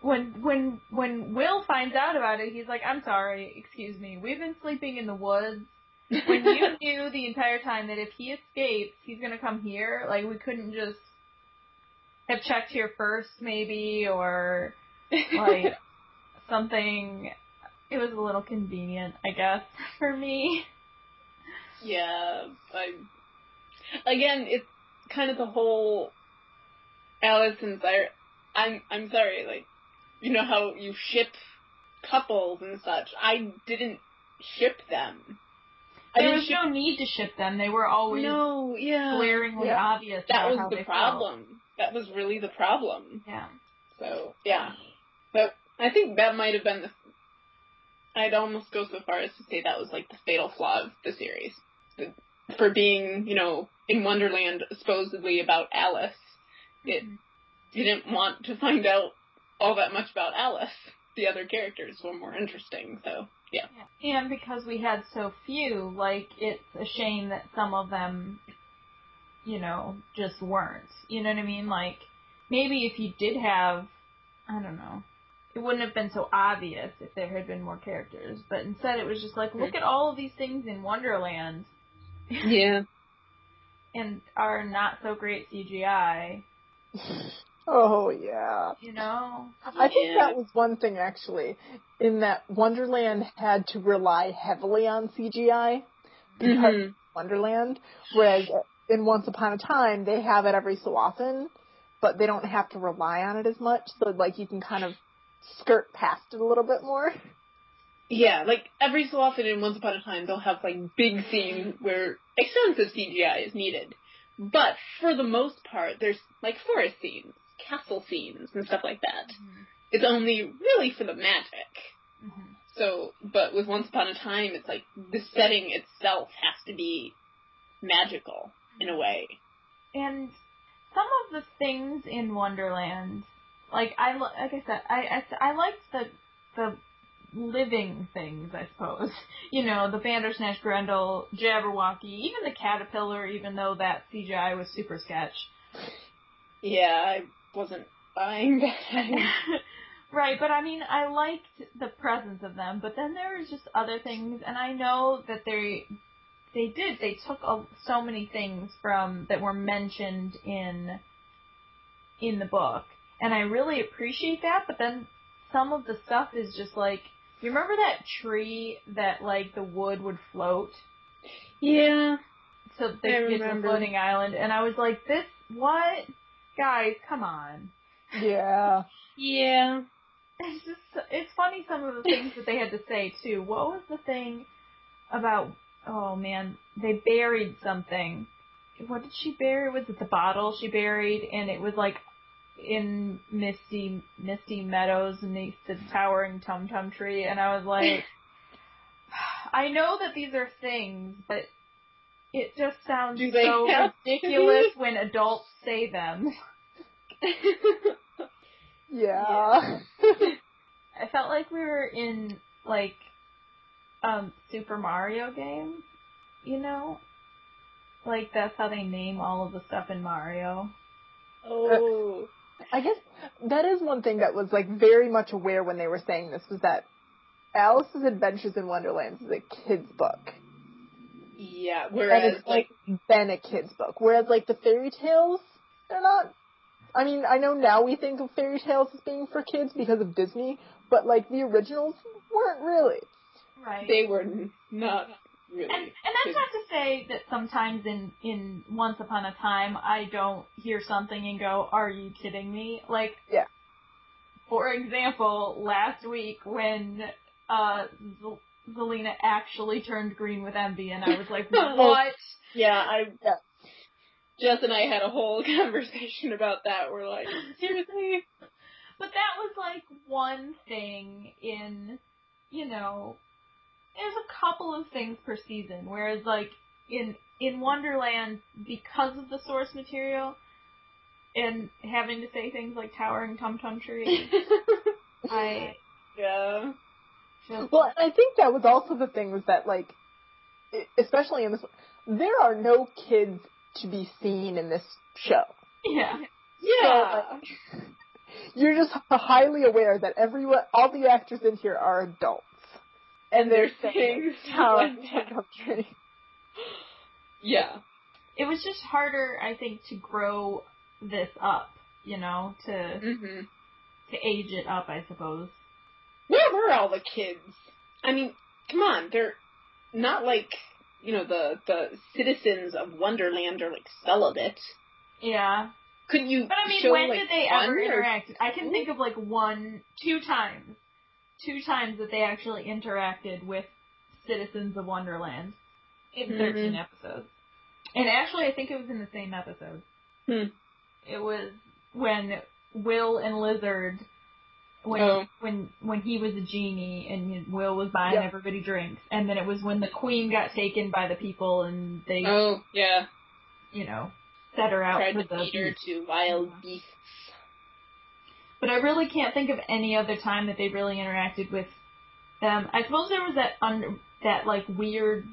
When when when Will finds out about it, he's like, "I'm sorry, excuse me. We've been sleeping in the woods when you knew the entire time that if he escapes, he's gonna come here, like we couldn't just have checked here first, maybe, or like something. It was a little convenient, I guess, for me. Yeah, I again, it's kind of the whole Alice and Cyrus. I'm I'm sorry, like you know how you ship couples and such. I didn't ship them. I There was ship. no need to ship them; they were always no, yeah, glaringly Yeah. obvious. that was the problem. That was really the problem. Yeah. So yeah, but I think that might have been the. I'd almost go so far as to say that was like the fatal flaw of the series, The- for being you know in Wonderland supposedly about Alice. It didn't want to find out all that much about Alice. The other characters were more interesting, so. Yeah. And because we had so few, like it's a shame that some of them, you know, just weren't. You know what I mean? Like maybe if you did have, I don't know, it wouldn't have been so obvious if there had been more characters. But instead, it was just like, look at all of these things in Wonderland Yeah. and our not so great CGI. Oh yeah. You know? I think Yeah. that was one thing actually, in that Wonderland had to rely heavily on CGI because Mhm. Wonderland, whereas in Once Upon a Time, they have it every so often, but they don't have to rely on it as much. So like you can kind of skirt past it a little bit more. Yeah, like every so often in Once Upon a Time, they'll have like big scenes where extensive CGI is needed. But for the most part, there's like forest scenes, castle scenes, and stuff like that. Mm-hmm. It's only really for the magic. Mm-hmm. So, but with Once Upon a Time, it's like the setting itself has to be magical in a way. And some of the things in Wonderland, like I like I said, I I, I liked the the living things, I suppose. You know, the Bandersnatch, Grendel, Jabberwocky, even the caterpillar, even though that CGI was super sketch. Yeah, I wasn't buying that. right, but I mean, I liked the presence of them, but then there was just other things, and I know that they they did they took a, so many things from that were mentioned in in the book, and I really appreciate that. But then some of the stuff is just like you remember that tree that like the wood would float yeah, so they I could get to floating island, and I was like, this what guys, come on. Yeah. yeah. It's just it's funny some of the things that they had to say too. What was the thing about? Oh man, they buried something. What did she bury? Was it the bottle she buried? And it was like in misty misty meadows beneath the towering tum tum tree. And I was like, I know that these are things, but it just sounds so ridiculous when adults say them. Yeah. I felt like we were in like um Super Mario game, you know? Like that's how they name all of the stuff in Mario. oh. I guess that is one thing that was like very much aware when they were saying this was that Alice's Adventures in Wonderland is a kid's book. Yeah, whereas And whereas it's like like been a kid's book. Whereas like the fairy tales, they're not I mean, I know now we think of fairy tales as being for kids because of Disney, but like the originals weren't really. Right. they were not really. and, and that's not to say that sometimes in in Once Upon a Time I don't hear something and go, "Are you kidding me?" Like, Yeah. For example, last week when uh Z- Zelena actually turned green with envy, and I was like, "What?" Yeah, I Yeah. Jess and I had a whole conversation about that. We're like, seriously? But that was like one thing in, you know, there's a couple of things per season. Whereas like in in Wonderland, because of the source material and having to say things like towering tum tum tree, I yeah. Well, I think that was also the thing was that like, especially in this, there are no kids to be seen in this show. yeah. Yeah. You're just highly aware that everyone, all the actors in here are adults. And they're saying, saying Tower like Yeah. It was just harder, I think, to grow this up, you know, to hmm to age it up, I suppose. Where were all the kids? I mean, come on, they're not like you know the the citizens of Wonderland are like celibate. Yeah. Couldn't you? But I mean, show, when like, did they one ever or- interact? I can think of like one, two times, two times that they actually interacted with citizens of Wonderland in Mhm. 13 episodes. And actually, I think it was in the same episode. Hmm. It was when Will and Lizard, when Oh. when when he was a genie and Will was buying Yeah. everybody drinks, and then it was when the Queen got taken by the people and they, Oh yeah, you know, set her out tried for to the feed her to wild beasts. But I really can't think of any other time that they really interacted with them. I suppose there was that under that like weird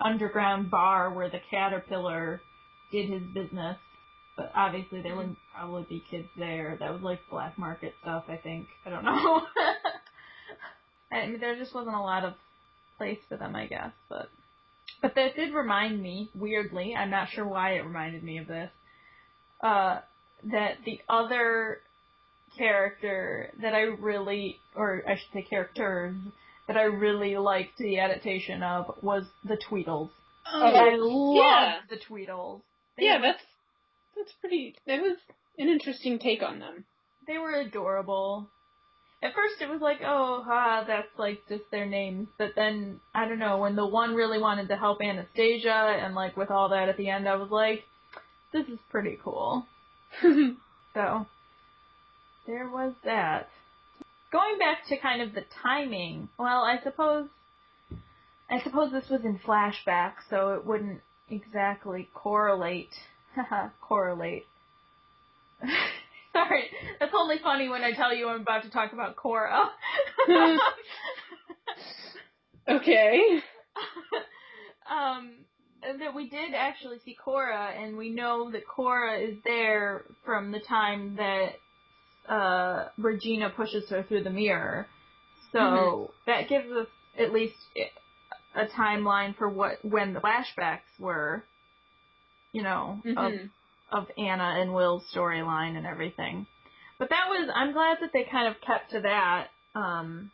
underground bar where the caterpillar did his business. But obviously there wouldn't probably be kids there. That was like black market stuff, I think. I don't know. I mean, there just wasn't a lot of place for them, I guess. But but that did remind me, weirdly, I'm not sure why it reminded me of this, uh, that the other character that I really, or I should say characters, that I really liked the adaptation of was the Tweedles. Oh, I loved yeah. the Tweedles. They Yeah, were- that's that's pretty. That was an interesting take on them. they were adorable. At first it was like, oh, ha, that's like just their names. But then, I don't know, when the one really wanted to help Anastasia and like with all that at the end, I was like, this is pretty cool. So, there was that. Going back to kind of the timing, well, I suppose, I suppose this was in flashback, so it wouldn't exactly correlate. Haha, correlate. Sorry, that's only funny when I tell you I'm about to talk about Cora. okay. um, that we did actually see Cora, and we know that Cora is there from the time that uh, Regina pushes her through the mirror. So Mhm. that gives us at least a timeline for what when the flashbacks were, you know, of Mhm. of Anna and Will's storyline and everything. But that was I'm glad that they kind of kept to that. Um,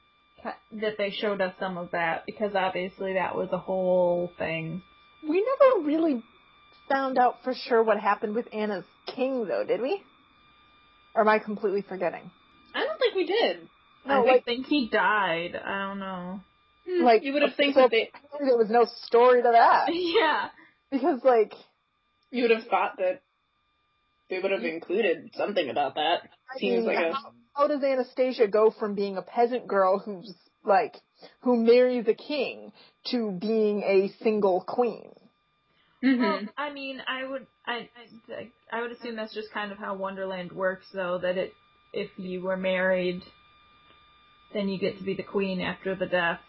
that they showed us some of that because obviously that was a whole thing. We never really found out for sure what happened with Anna's king, though, did we? Or am I completely forgetting? I don't think we did. No, I like, think he died. I don't know. Hmm, like you would have think so that they. there was no story to that yeah. because, like, You would have thought that they would have included something about that. I Seems mean, like a. how, how does Anastasia go from being a peasant girl who's like who marries a king to being a single queen? Well, hmm I mean, I would, I, I, I would assume that's just kind of how Wonderland works, though. That it, if you were married, then you get to be the queen after the death,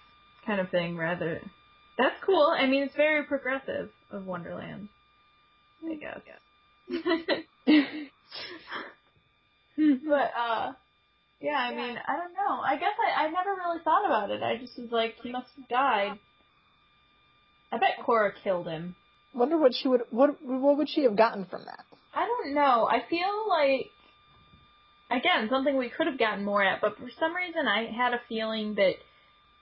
kind of thing. Rather, that's cool. I mean, it's very progressive of Wonderland. I guess. but uh, yeah. I mean, I don't know. I guess I, I never really thought about it. I just was like, he must have died. I bet Cora killed him. Wonder what she would what what would she have gotten from that? I don't know. I feel like again something we could have gotten more at, but for some reason I had a feeling that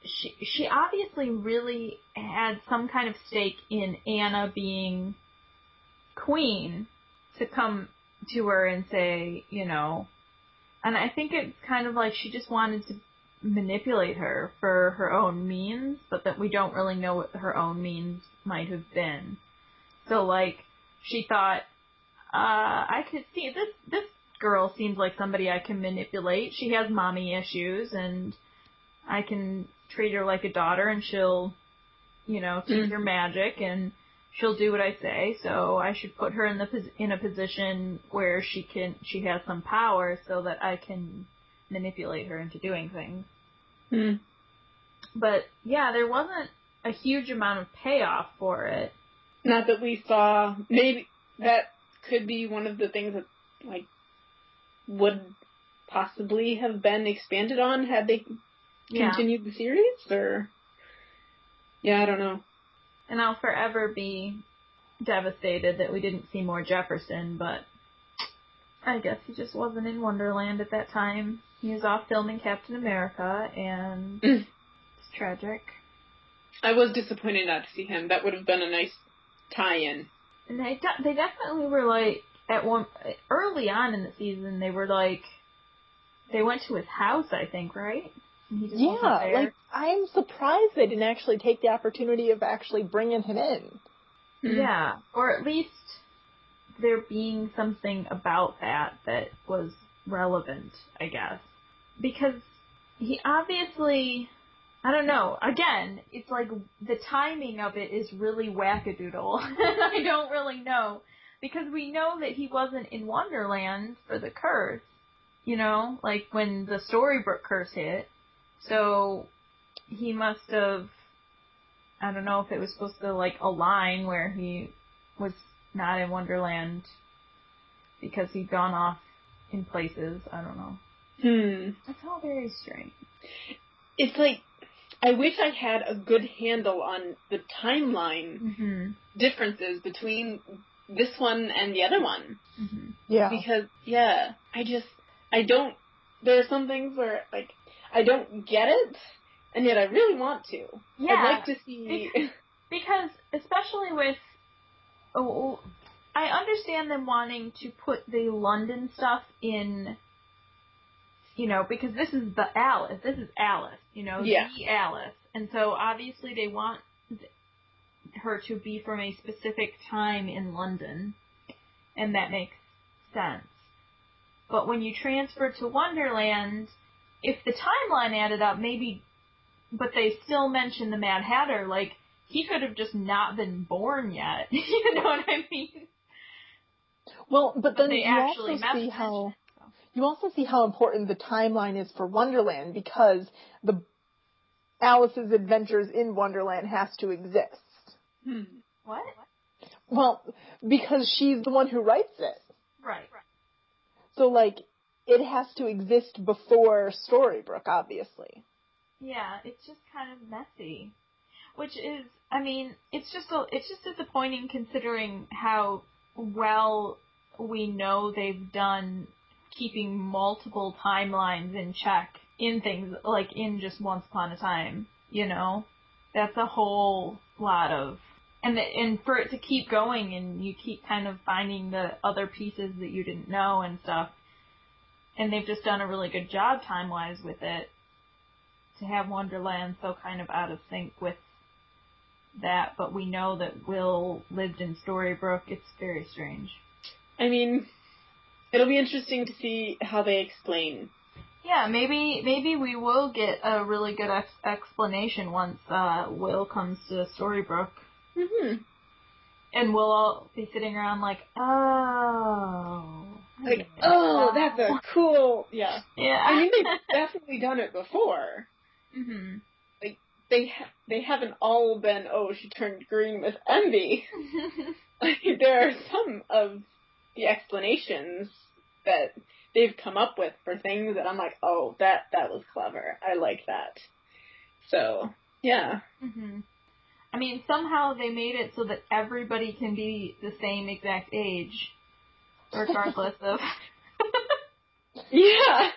she she obviously really had some kind of stake in Anna being queen to come to her and say, you know, and I think it's kind of like she just wanted to manipulate her for her own means, but that we don't really know what her own means might have been. So like she thought uh, I could see this. This girl seems like somebody I can manipulate. She has mommy issues, and I can treat her like a daughter, and she'll, you know, teach her magic, and she'll do what I say. So I should put her in the in a position where she can she has some power, so that I can manipulate her into doing things. Hmm. But yeah, there wasn't a huge amount of payoff for it. Not that we saw. Maybe that could be one of the things that like would possibly have been expanded on had they Yeah. continued the series, or yeah, I don't know. And I'll forever be devastated that we didn't see more Jefferson, but I guess he just wasn't in Wonderland at that time. He was off filming Captain America, and Mm. it's tragic. I was disappointed not to see him. That would have been a nice tie-in. And they de- they definitely were like at one early on in the season they were like they went to his house, I think, right? And he just wasn't Yeah, like I'm surprised they didn't actually take the opportunity of actually bringing him in. Hmm. Yeah, or at least there being something about that that was relevant, I guess. Because he obviously, I don't know, again, it's like the timing of it is really wackadoodle. I don't really know. Because we know that he wasn't in Wonderland for the curse, you know, like when the Storybrooke curse hit. So he must have I don't know if it was supposed to like align where he was not in Wonderland because he'd gone off in places. I don't know. Hmm. It's all very strange. It's like I wish I had a good handle on the timeline Mm-hmm. differences between this one and the other one. Mm-hmm. Yeah. Because yeah, I just I don't. There are some things where like I don't get it, and yet I really want to. Yeah. I'd like to see. because especially with oh, I understand them wanting to put the London stuff in you know, because this is the Alice. This is Alice, you know, Yeah. the Alice. And so obviously they want her to be from a specific time in London. And that makes sense. But when you transfer to Wonderland, if the timeline added up, maybe, but they still mention the Mad Hatter, like, he could have just not been born yet. you know what I mean? Well, but But then they you actually also see how it. You also see how important the timeline is for Wonderland because the Alice's adventures in Wonderland has to exist. Hmm. What? Well, because she's the one who writes it. Right. So like it has to exist before Storybrooke, obviously. Yeah, it's just kind of messy. Which is, I mean, it's just a, it's just disappointing considering how well we know they've done keeping multiple timelines in check in things like in just Once Upon a Time. You know, that's a whole lot of, and the, and for it to keep going and you keep kind of finding the other pieces that you didn't know and stuff. And they've just done a really good job time wise with it to have Wonderland so kind of out of sync with that, but we know that Will lived in Storybrooke. It's very strange. I mean, it'll be interesting to see how they explain. Yeah, maybe maybe we will get a really good ex- explanation once uh, Will comes to Storybrooke, hmm and we'll all be sitting around like, oh, Like, oh, now." that's a cool. Yeah. yeah. I mean, they've definitely done it before. hmm They ha- they haven't all been. Oh, she turned green with envy. Like, there are some of the explanations that they've come up with for things that I'm like, oh, that that was clever. I like that. So yeah, hmm I mean, somehow they made it so that everybody can be the same exact age, regardless of. yeah.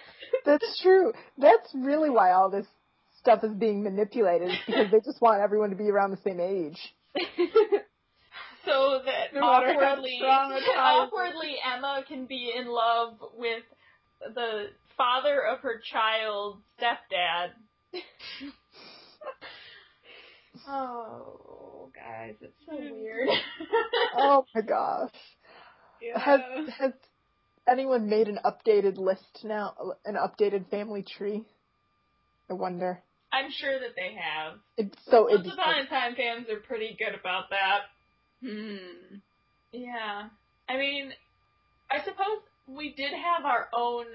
That's true. That's really why all this stuff is being manipulated is because they just want everyone to be around the same age. so that No awkwardly, awkwardly Emma can be in love with the father of her child's stepdad. oh, guys, it's so hmm. weird. Oh my gosh. yeah. Has has anyone made an updated list now? An updated family tree? I wonder. I'm sure that they have. It's so Once Upon a Time fans are pretty good about that. Hmm. Yeah. I mean, I suppose we did have our own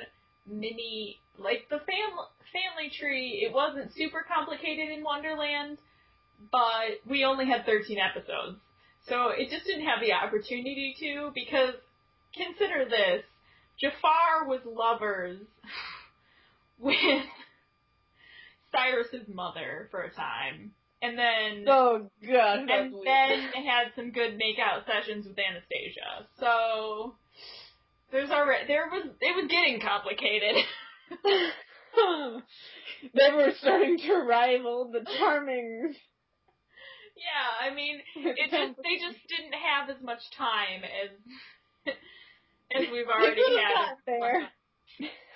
mini, like the fam- family tree, it wasn't super complicated in Wonderland, but we only had 13 episodes. So it just didn't have the opportunity to, because consider this, Jafar was lovers with Cyrus's mother for a time. And then Oh god. and weird. then had some good makeout sessions with Anastasia. So there's already there was it was getting complicated. they were starting to rival the charming. yeah, I mean it just they just didn't have as much time as as we've already had. there.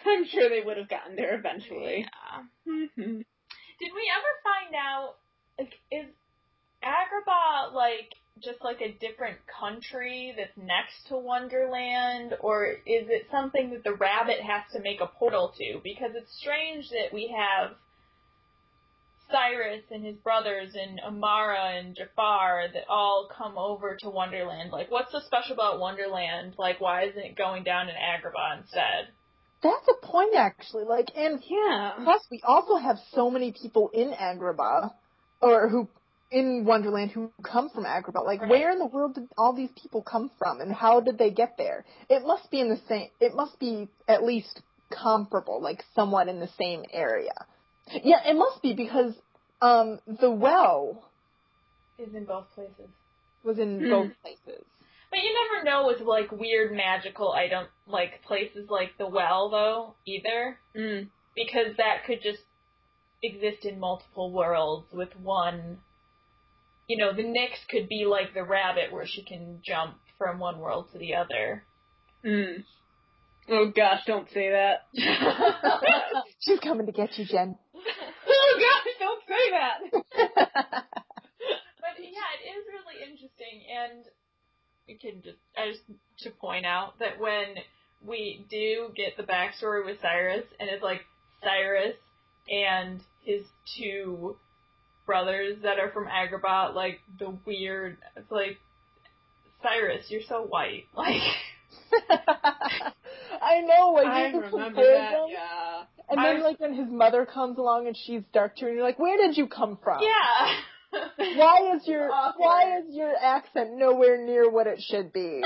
I'm sure they would have gotten there eventually. Yeah. Mhm. Did we ever find out like is Agrabah like just like a different country that's next to Wonderland, or is it something that the rabbit has to make a portal to? Because it's strange that we have Cyrus and his brothers and Amara and Jafar that all come over to Wonderland. Like, what's so special about Wonderland? Like, why isn't it going down in Agrabah instead? That's a point actually. Like and Yeah. plus we also have so many people in Agrabah or who in Wonderland who come from Agrabah. Like Right. where in the world did all these people come from and how did they get there? It must be in the same it must be at least comparable, like somewhat in the same area. Yeah, it must be because um the well Is in both places. was in Hmm. both places. But you never know with like weird magical item like places like the well though either Mm. because that could just exist in multiple worlds with one you know, the Nyx could be like the rabbit where she can jump from one world to the other. Mm. Oh gosh, don't say that. She's coming to get you, Jen. oh gosh, don't say that. but yeah, it is really interesting, and we can just I just to point out that when we do get the backstory with Cyrus, and it's like Cyrus and his two brothers that are from Agrabah, like the weird, it's like Cyrus, you're so white, like. I know, like I you remember that. them, Yeah. and then like when his mother comes along and she's dark too, and you're like, where did you come from? Yeah. Why is your Awkward. why is your accent nowhere near what it should be?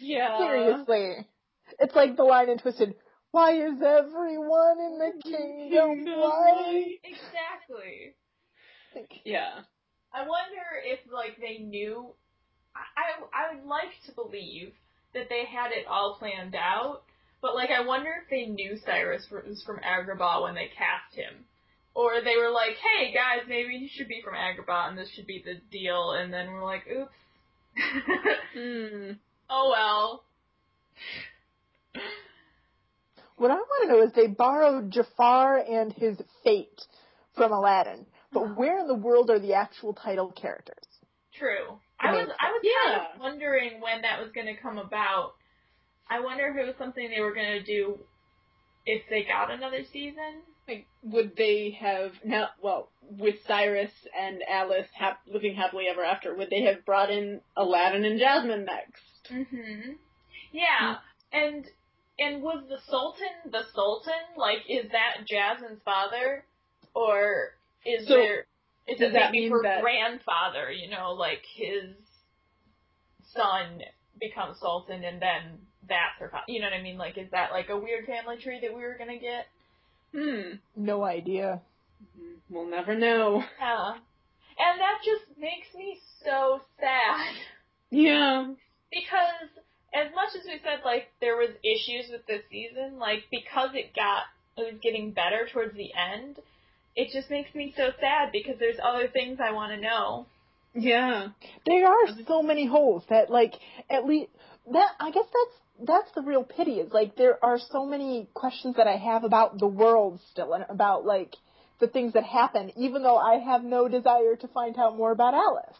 Yeah. Seriously. It's like the line in Twisted, why is everyone in the kingdom white? exactly. Yeah. I wonder if like they knew. I I would like to believe that they had it all planned out, but like I wonder if they knew Cyrus was from Agrabah when they cast him, or they were like, "Hey guys, maybe he should be from Agrabah and this should be the deal," and then we're like, "Oops." Hmm. oh well. What I want to know is they borrowed Jafar and his fate from Aladdin, but where in the world are the actual title characters? True. The I main was I was kind of wondering when that was going to come about. I wonder if it was something they were going to do if they got another season. Like, would they have now? Well, with Cyrus and Alice hap- living happily ever after, would they have brought in Aladdin and Jasmine next? Mm-hmm. Yeah. And and was the Sultan the Sultan? Like is that Jasmine's father or is So, there is does it that maybe mean her that- grandfather, you know, like his son becomes Sultan and then that's her father. You know what I mean? Like is that like a weird family tree that we were going to get? Hmm. No idea. We'll never know. Yeah. And that just makes me so sad. Yeah. Because as much as we said like there was issues with this season, like because it got it was getting better towards the end, it just makes me so sad because there's other things I want to know. Yeah. There are so many holes that like at least that I guess that's that's the real pity is like there are so many questions that I have about the world still and about like the things that happen even though I have no desire to find out more about Alice.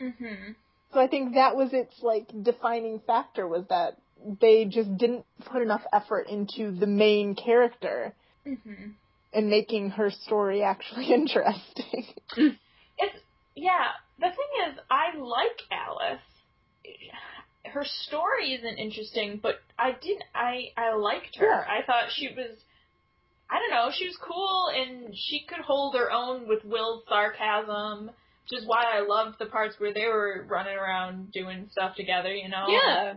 Mhm. So I think that was its like defining factor was that they just didn't put enough effort into the main character Mhm. and making her story actually interesting. It's yeah. The thing is, I like Alice. Her story isn't interesting, but I did I I liked her. Yeah. I thought she was. I don't know. She was cool, and she could hold her own with Will's sarcasm, which is why I loved the parts where they were running around doing stuff together. You know. Yeah. Uh,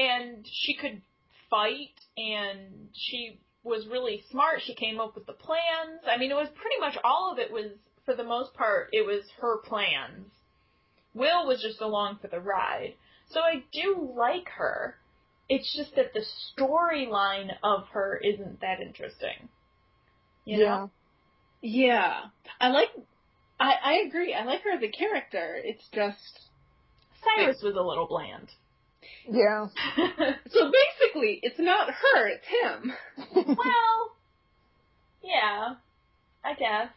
and she could fight and she was really smart. She came up with the plans. I mean, it was pretty much all of it was, for the most part, it was her plans. Will was just along for the ride. So I do like her. It's just that the storyline of her isn't that interesting. You know? Yeah. I like. I I agree. I like her as a character. It's just. Cyrus was a little bland. Yeah. So basically, it's not her. It's him. well, yeah, I guess.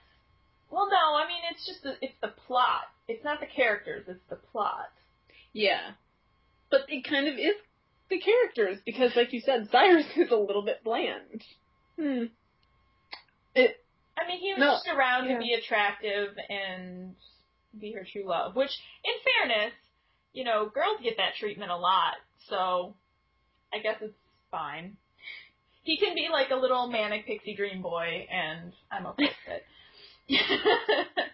Well, no, I mean it's just the, it's the plot. It's not the characters. It's the plot. Yeah. But it kind of is the characters because, like you said, Cyrus is a little bit bland. Hmm. It. I mean, he was No, just around yeah. to be attractive and be her true love. Which, in fairness, you know, girls get that treatment a lot. So, I guess it's fine. He can be like a little manic pixie dream boy, and I'm okay with it.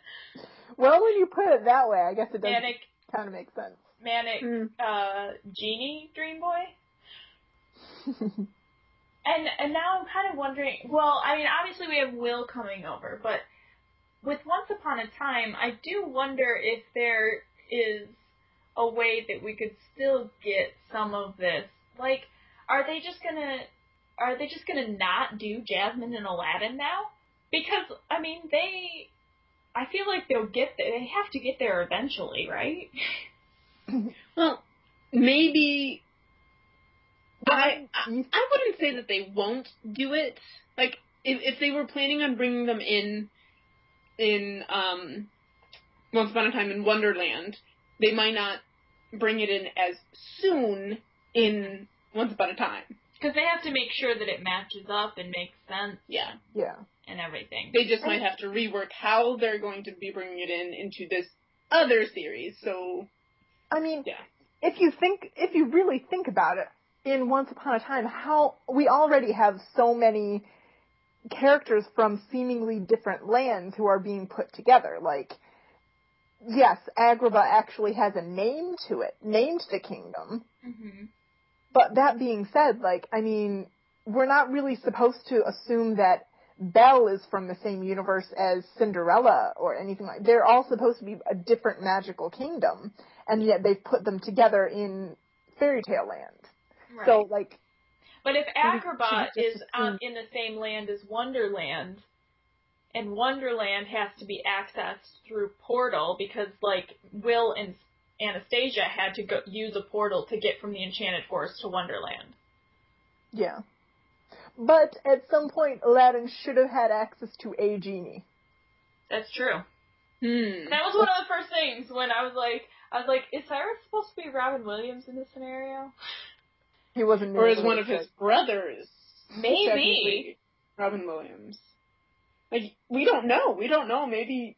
Well, when you put it that way, I guess it does manic, kind of make sense. manic, Hmm. uh, genie dream boy. And and now I'm kind of wondering. Well, I mean, obviously we have Will coming over, but with Once Upon a Time, I do wonder if there is a way that we could still get some of this. Like, are they just gonna are they just gonna not do Jasmine and Aladdin now? Because I mean, they I feel like they'll get there. They have to get there eventually, right? well, maybe. I, I I wouldn't say that they won't do it. Like if if they were planning on bringing them in, in um, Once Upon a Time in Wonderland, they might not bring it in as soon in Once Upon a Time. Because they have to make sure that it matches up and makes sense. Yeah. Yeah. And everything. They just might have to rework how they're going to be bringing it in into this other series. So. I mean, yeah. if you think, if you really think about it, in Once Upon a Time, how we already have so many characters from seemingly different lands who are being put together. Like, yes, Agrabah actually has a name to it, named the kingdom. Mm-hmm. But that being said, like, I mean, we're not really supposed to assume that Belle is from the same universe as Cinderella or anything like. They're all supposed to be a different magical kingdom, and yet they've put them together in fairy tale land. Right. So, like, but if Agrabah just is um, in the same land as Wonderland, and Wonderland has to be accessed through portal because like Will and Anastasia had to go use a portal to get from the Enchanted Forest to Wonderland. Yeah. But at some point, Aladdin should have had access to a genie. That's true. Hmm. That was one of the first things when I was like, I was like, is Cyrus supposed to be Robin Williams in this scenario? He wasn't. Or is one of his brothers? Maybe. Robin Williams. Like we don't know. We don't know. Maybe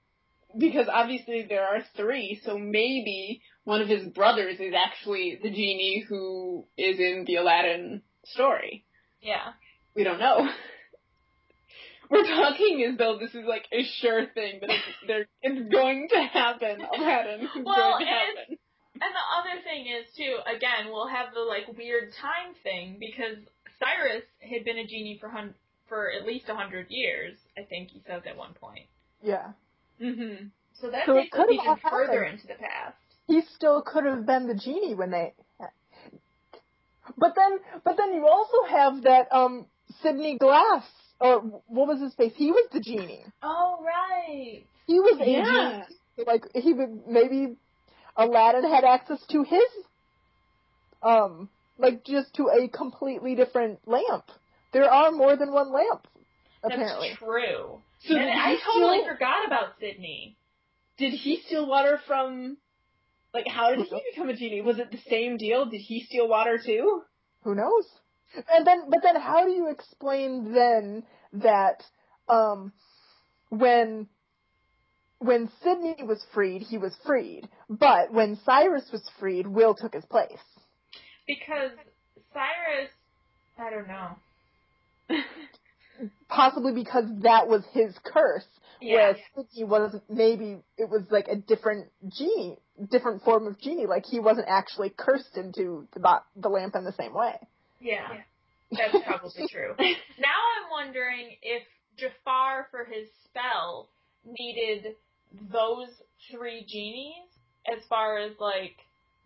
because obviously there are three, so maybe one of his brothers is actually the genie who is in the Aladdin story. Yeah. We don't know. We're talking as though this is like a sure thing that it's, it's going to happen. Aladdin is well, going to happen. And the other thing is too, again, we'll have the like weird time thing because Cyrus had been a genie for hun- for at least a hundred years. I think he says at one point. Yeah. Mhm. So that So takes us even further into the past. He still could have been the genie when they. But then, but then you also have that um Sidney Glass, or what was his face? He was the genie. Oh right. He was a Yeah. genie. Like he would maybe Aladdin had access to his, um, like just to a completely different lamp. There are more than one lamp, apparently. That's true. So and I totally steal- forgot about Sidney. Did he steal water from? Like, how did he become a genie? Was it the same deal? Did he steal water too? Who knows? And then, but then, how do you explain then that um, when when Sidney was freed, he was freed, but when Cyrus was freed, Will took his place. Because Cyrus, I don't know. Possibly because that was his curse, Yeah. whereas Sydney was maybe it was like a different genie, different form of genie. Like he wasn't actually cursed into the bo- the lamp in the same way. Yeah. That's probably true. Now I'm wondering if Jafar for his spell needed those three genies as far as like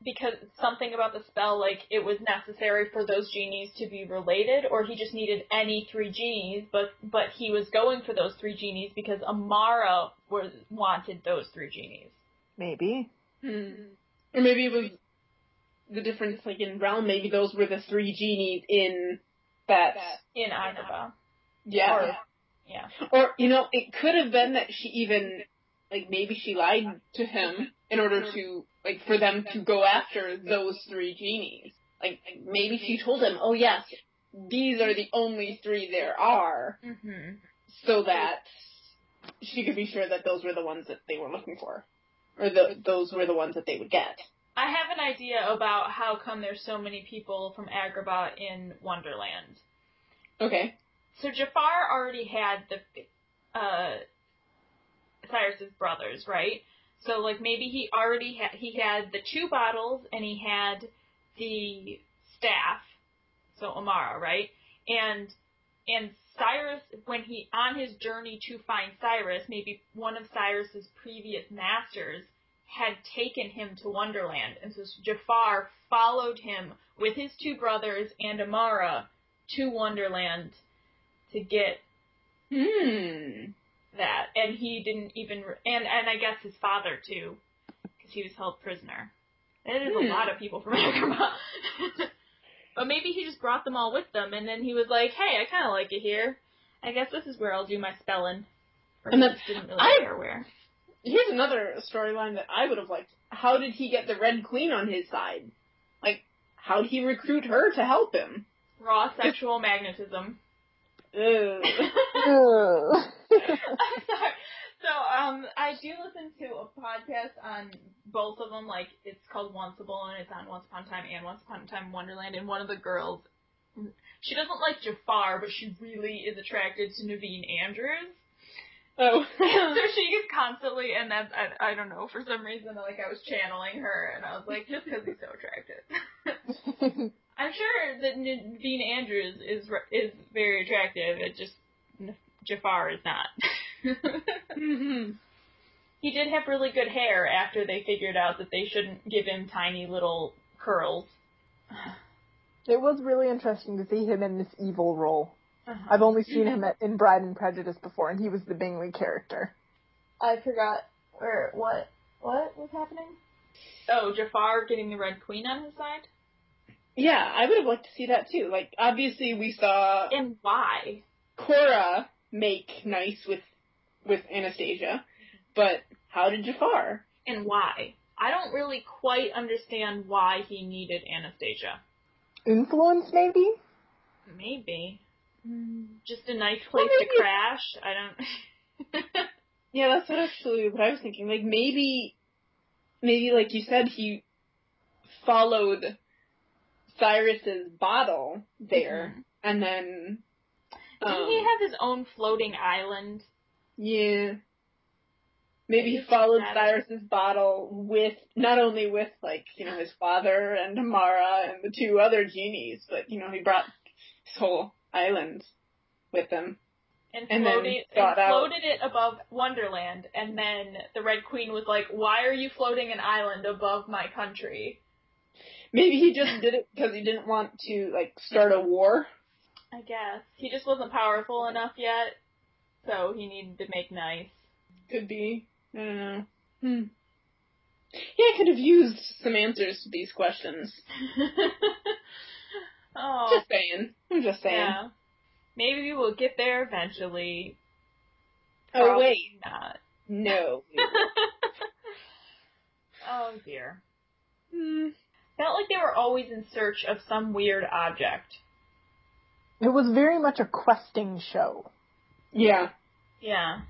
because something about the spell like it was necessary for those genies to be related or he just needed any three genies but but he was going for those three genies because Amara was wanted those three genies. Maybe. Hmm. Or maybe it was the difference, like in Realm. Maybe those were the three genies in that. In Agrabah. Yeah. Or- Yeah. Or you know, it could have been that she even like maybe she lied to him in order to like for them to go after those three genies. Like, like maybe she told him, "Oh yes, these are the only three there are," Mhm. so that she could be sure that those were the ones that they were looking for, or the those were the ones that they would get. I have an idea about how come there's so many people from Agrabah in Wonderland. Okay. So Jafar already had the uh, Cyrus's brothers, right? So like maybe he already had he had the two bottles and he had the staff, so Amara, right? And and Cyrus, when he on his journey to find Cyrus, maybe one of Cyrus's previous masters had taken him to Wonderland, and so Jafar followed him with his two brothers and Amara to Wonderland to get Hmm. That, and he didn't even, and and I guess his father too, because he was held prisoner. That is Hmm. a lot of people from Agrabah. but maybe he just brought them all with them, and then he was like, "Hey, I kind of like it here. I guess this is where I'll do my spelling." Or And he then didn't really I- care where. Here's another storyline that I would have liked. How did he get the Red Queen on his side? Like, how did he recruit her to help him? Raw sexual magnetism. Ugh. Ugh. I'm sorry. So, um, I do listen to a podcast on both of them. Like, it's called Onceable, and it's on Once Upon a Time and Once Upon a Time in Wonderland. And one of the girls, she doesn't like Jafar, but she really is attracted to Naveen Andrews. oh. so she is constantly, and that's I, I don't know for some reason like I was channeling her, and I was like, just because he's so attractive. I'm sure that Naveen Andrews is is very attractive. It just Jafar is not. Mhm. he did have really good hair after they figured out that they shouldn't give him tiny little curls. it was really interesting to see him in this evil role. Uh-huh. I've only seen him at, in Bride and Prejudice before, and he was the Bingley character. I forgot where what what was happening. Oh, Jafar getting the Red Queen on his side, Yeah, I would have liked to see that too. Like, obviously we saw and why? Cora make nice with with Anastasia, but how did Jafar? and why. I don't really quite understand why he needed Anastasia. Influence, maybe? Maybe. Just a nice place maybe- to crash. I don't. Yeah, that's what actually what I was thinking. Like maybe, maybe like you said, he followed Cyrus's bottle there, Mhm. and then Didn't um, he have his own floating island? yeah. Maybe he followed Cyrus's bottle with not only with like you know his father and Amara and the two other genies, but you know he brought his whole island with him. And, And then floated, and floated it above Wonderland, and then the Red Queen was like, "Why are you floating an island above my country?" Maybe he just did it because he didn't want to like start a war. I guess he just wasn't powerful enough yet, so he needed to make nice. Could be. I don't know. Hmm. Yeah, I could have used some answers to these questions. oh, Just saying. I'm just saying. yeah. Maybe we'll get there eventually. Oh wait, not. no. oh dear. Hmm. Felt like they were always in search of some weird object. It was very much a questing show. Yeah. Yeah.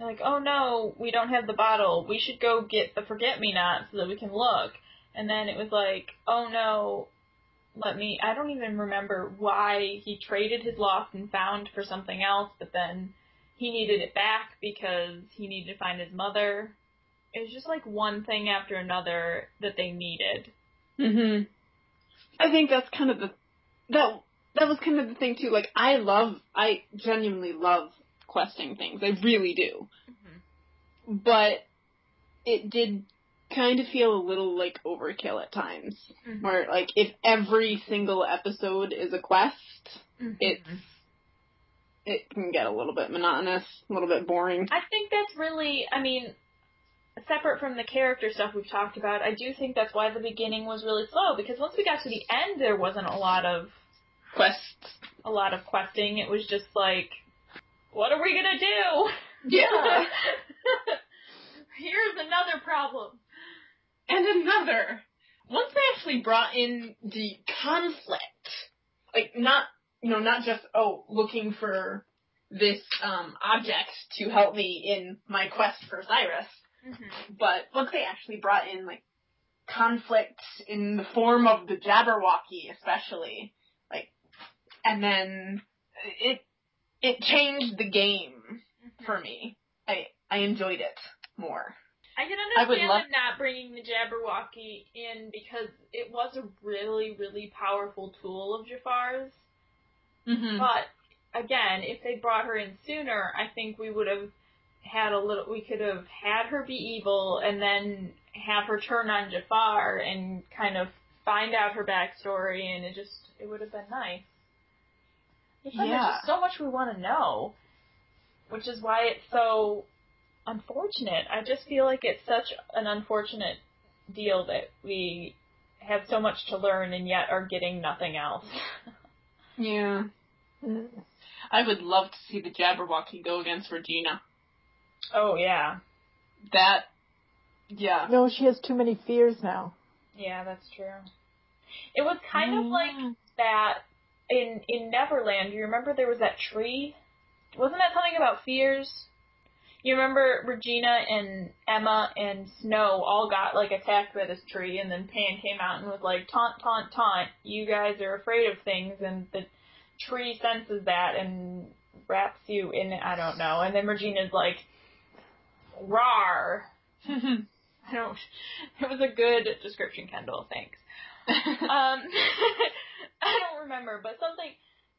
Like, oh no, we don't have the bottle. We should go get the forget me not so that we can look. And then it was like, oh no, let me. I don't even remember why he traded his lost and found for something else, but then he needed it back because he needed to find his mother. It was just like one thing after another that they needed. Mhm. I think that's kind of the that that was kind of the thing too. Like I love, I genuinely love questing things. I really do. But it did kind of feel a little like overkill at times. Mhm. Where like if every single episode is a quest, Mhm. it's it can get a little bit monotonous, a little bit boring. I think that's really, I mean, separate from the character stuff we've talked about, I do think that's why the beginning was really slow because once we got to the end, there wasn't a lot of Quests. a lot of questing. It was just like, what are we gonna do? Yeah. Here's another problem. And another. Once they actually brought in the conflict, like not, you know, not just, oh, looking for this um, object to help me in my quest for Cyrus, Mm-hmm. but once they actually brought in like conflict in the form of the Jabberwocky, especially, and then it it changed the game for me. I I enjoyed it more. I can I understand love- not bringing the Jabberwocky in because it was a really, really powerful tool of Jafar's. Mm-hmm. But again, if they brought her in sooner, I think we would have had a little. We could have had her be evil and then have her turn on Jafar and kind of find out her backstory, and it just it would have been nice. But then There's Yeah. just so much we want to know. which is why it's so unfortunate. I just feel like it's such an unfortunate deal that we have so much to learn and yet are getting nothing else. yeah. I would love to see the Jabberwocky go against Regina. Oh yeah. That yeah. No, she has too many fears now. Yeah, that's true. It was kind of like that in in Neverland. You remember there was that tree? Wasn't that something about fears? You remember Regina and Emma and Snow all got like attacked by this tree, and then Pan came out and was like, "Taunt, taunt, taunt! You guys are afraid of things," and the tree senses that and wraps you in. I don't know. And then Regina's like, "Rar." I don't. It was a good description, Kendall. Thanks. um, I don't remember, but something,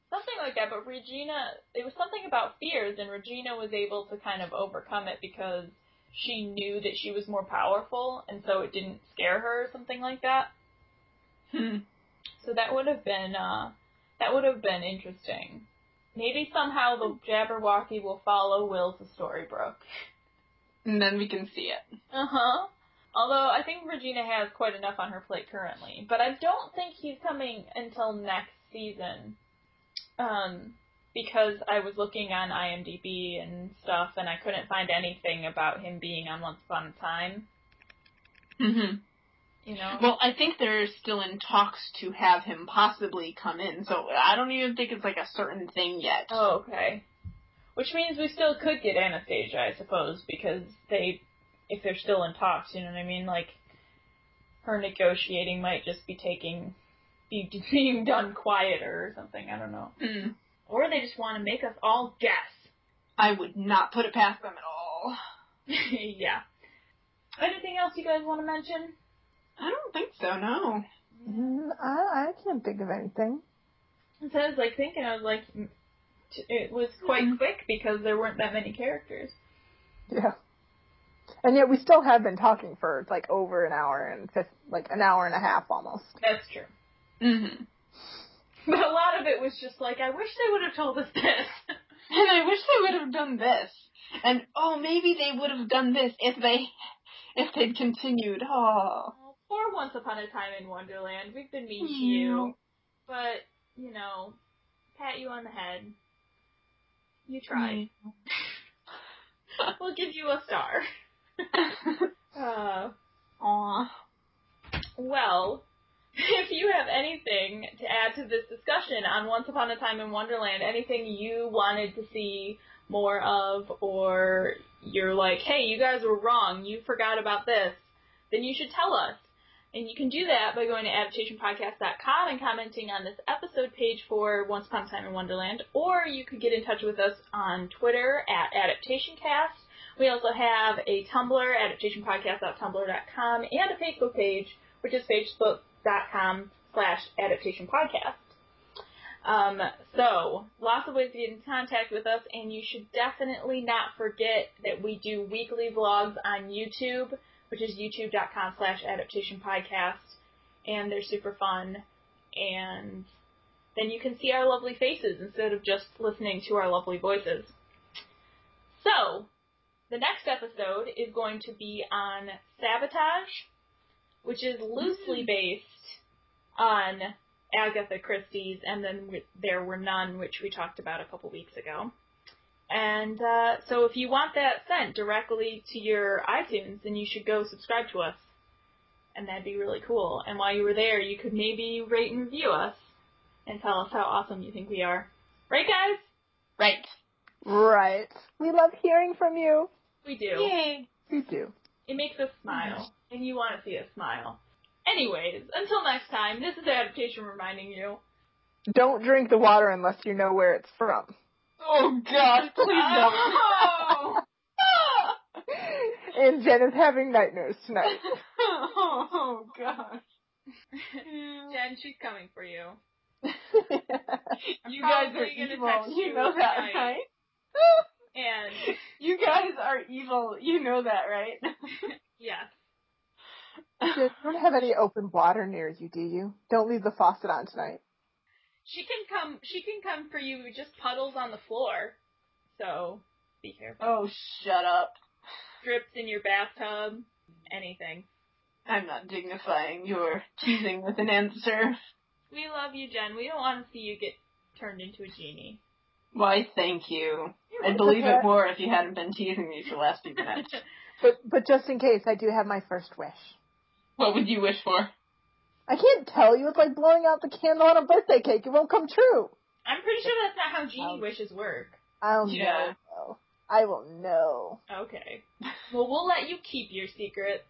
something like that. But Regina, it was something about fears, and Regina was able to kind of overcome it because she knew that she was more powerful, and so it didn't scare her or something like that. Hmm. So that would have been, uh, that would have been interesting. Maybe somehow the Jabberwocky will follow Will to Storybrooke. And then we can see it. Uh huh. Although I think Regina has quite enough on her plate currently, but I don't think he's coming until next season. Um, because I was looking on IMDb and stuff, and I couldn't find anything about him being on Once Upon a Time. Mm-hmm. You know. Well, I think they're still in talks to have him possibly come in, so I don't even think it's like a certain thing yet. Oh, okay. Which means we still could get Anastasia, I suppose, because they, if they're still in talks, you know what I mean? Like, her negotiating might just be taking, be being done quieter or something. I don't know. Hmm. Or they just want to make us all guess. I would not put it past them at all. yeah. Anything else you guys want to mention? I don't think so. No. Mm, I I can't think of anything. So I was like thinking, I was like, it was quite Mhm. quick because there weren't that many characters. Yeah. And yet we still have been talking for like over an hour and fif- like an hour and a half almost. That's true. Mm-hmm. But a lot of it was just like, I wish they would have told us this. And I wish they would have done this. And oh, maybe they would have done this if they, if they'd continued. Oh. Poor Once Upon a Time in Wonderland. We've been mean to you. But, you know, pat you on the head. You tried. we'll give you a star. Uh, well, if you have anything to add to this discussion on Once Upon a Time in Wonderland, anything you wanted to see more of, or you're like, hey, you guys were wrong, you forgot about this, then you should tell us. And you can do that by going to adaptationpodcast.com and commenting on this episode page for Once Upon a Time in Wonderland, or you could get in touch with us on Twitter at AdaptationCast. We also have a Tumblr, adaptationpodcast.tumblr.com, and a Facebook page, which is facebook.com slash adaptationpodcast. Um, so, lots of ways to get in contact with us, and you should definitely not forget that we do weekly vlogs on YouTube, which is youtube.com slash adaptationpodcast, and they're super fun, and then you can see our lovely faces instead of just listening to our lovely voices. So, the next episode is going to be on sabotage, which is loosely based on Agatha Christie's, and then there were none, which we talked about a couple weeks ago. And uh, so, if you want that sent directly to your iTunes, then you should go subscribe to us, and that'd be really cool. And while you were there, you could maybe rate and review us, and tell us how awesome you think we are. Right, guys? Right. Right. We love hearing from you. We do. Yay. We do. It makes us smile, and you want to see us smile. Anyways, until next time, this is Adaptation reminding you. Don't drink the water unless you know where it's from. Oh gosh, please Oh! and Jen is having nightmares tonight. oh gosh. Jen, she's coming for you. You guys are Probably gonna evil. text You you know that, tonight. right? And, You guys are evil. You know that, right? yes. You don't have any open water near you, do you? Don't leave the faucet on tonight. She can come, she can come for you with just puddles on the floor. So, be careful. Oh, shut up. Drips in your bathtub, anything. I'm not dignifying your teasing with an answer. We love you, Jen. We don't want to see you get turned into a genie. Why, thank you. I'd believe it more if you hadn't been teasing me for the last few minutes. But but just in case, I do have my first wish. What would you wish for? I can't tell you. It's like blowing out the candle on a birthday cake. It won't come true. I'm pretty sure that's not how genie Um, wishes work. I'll Yeah. know. I will know. Okay. Well, we'll let you keep your secrets.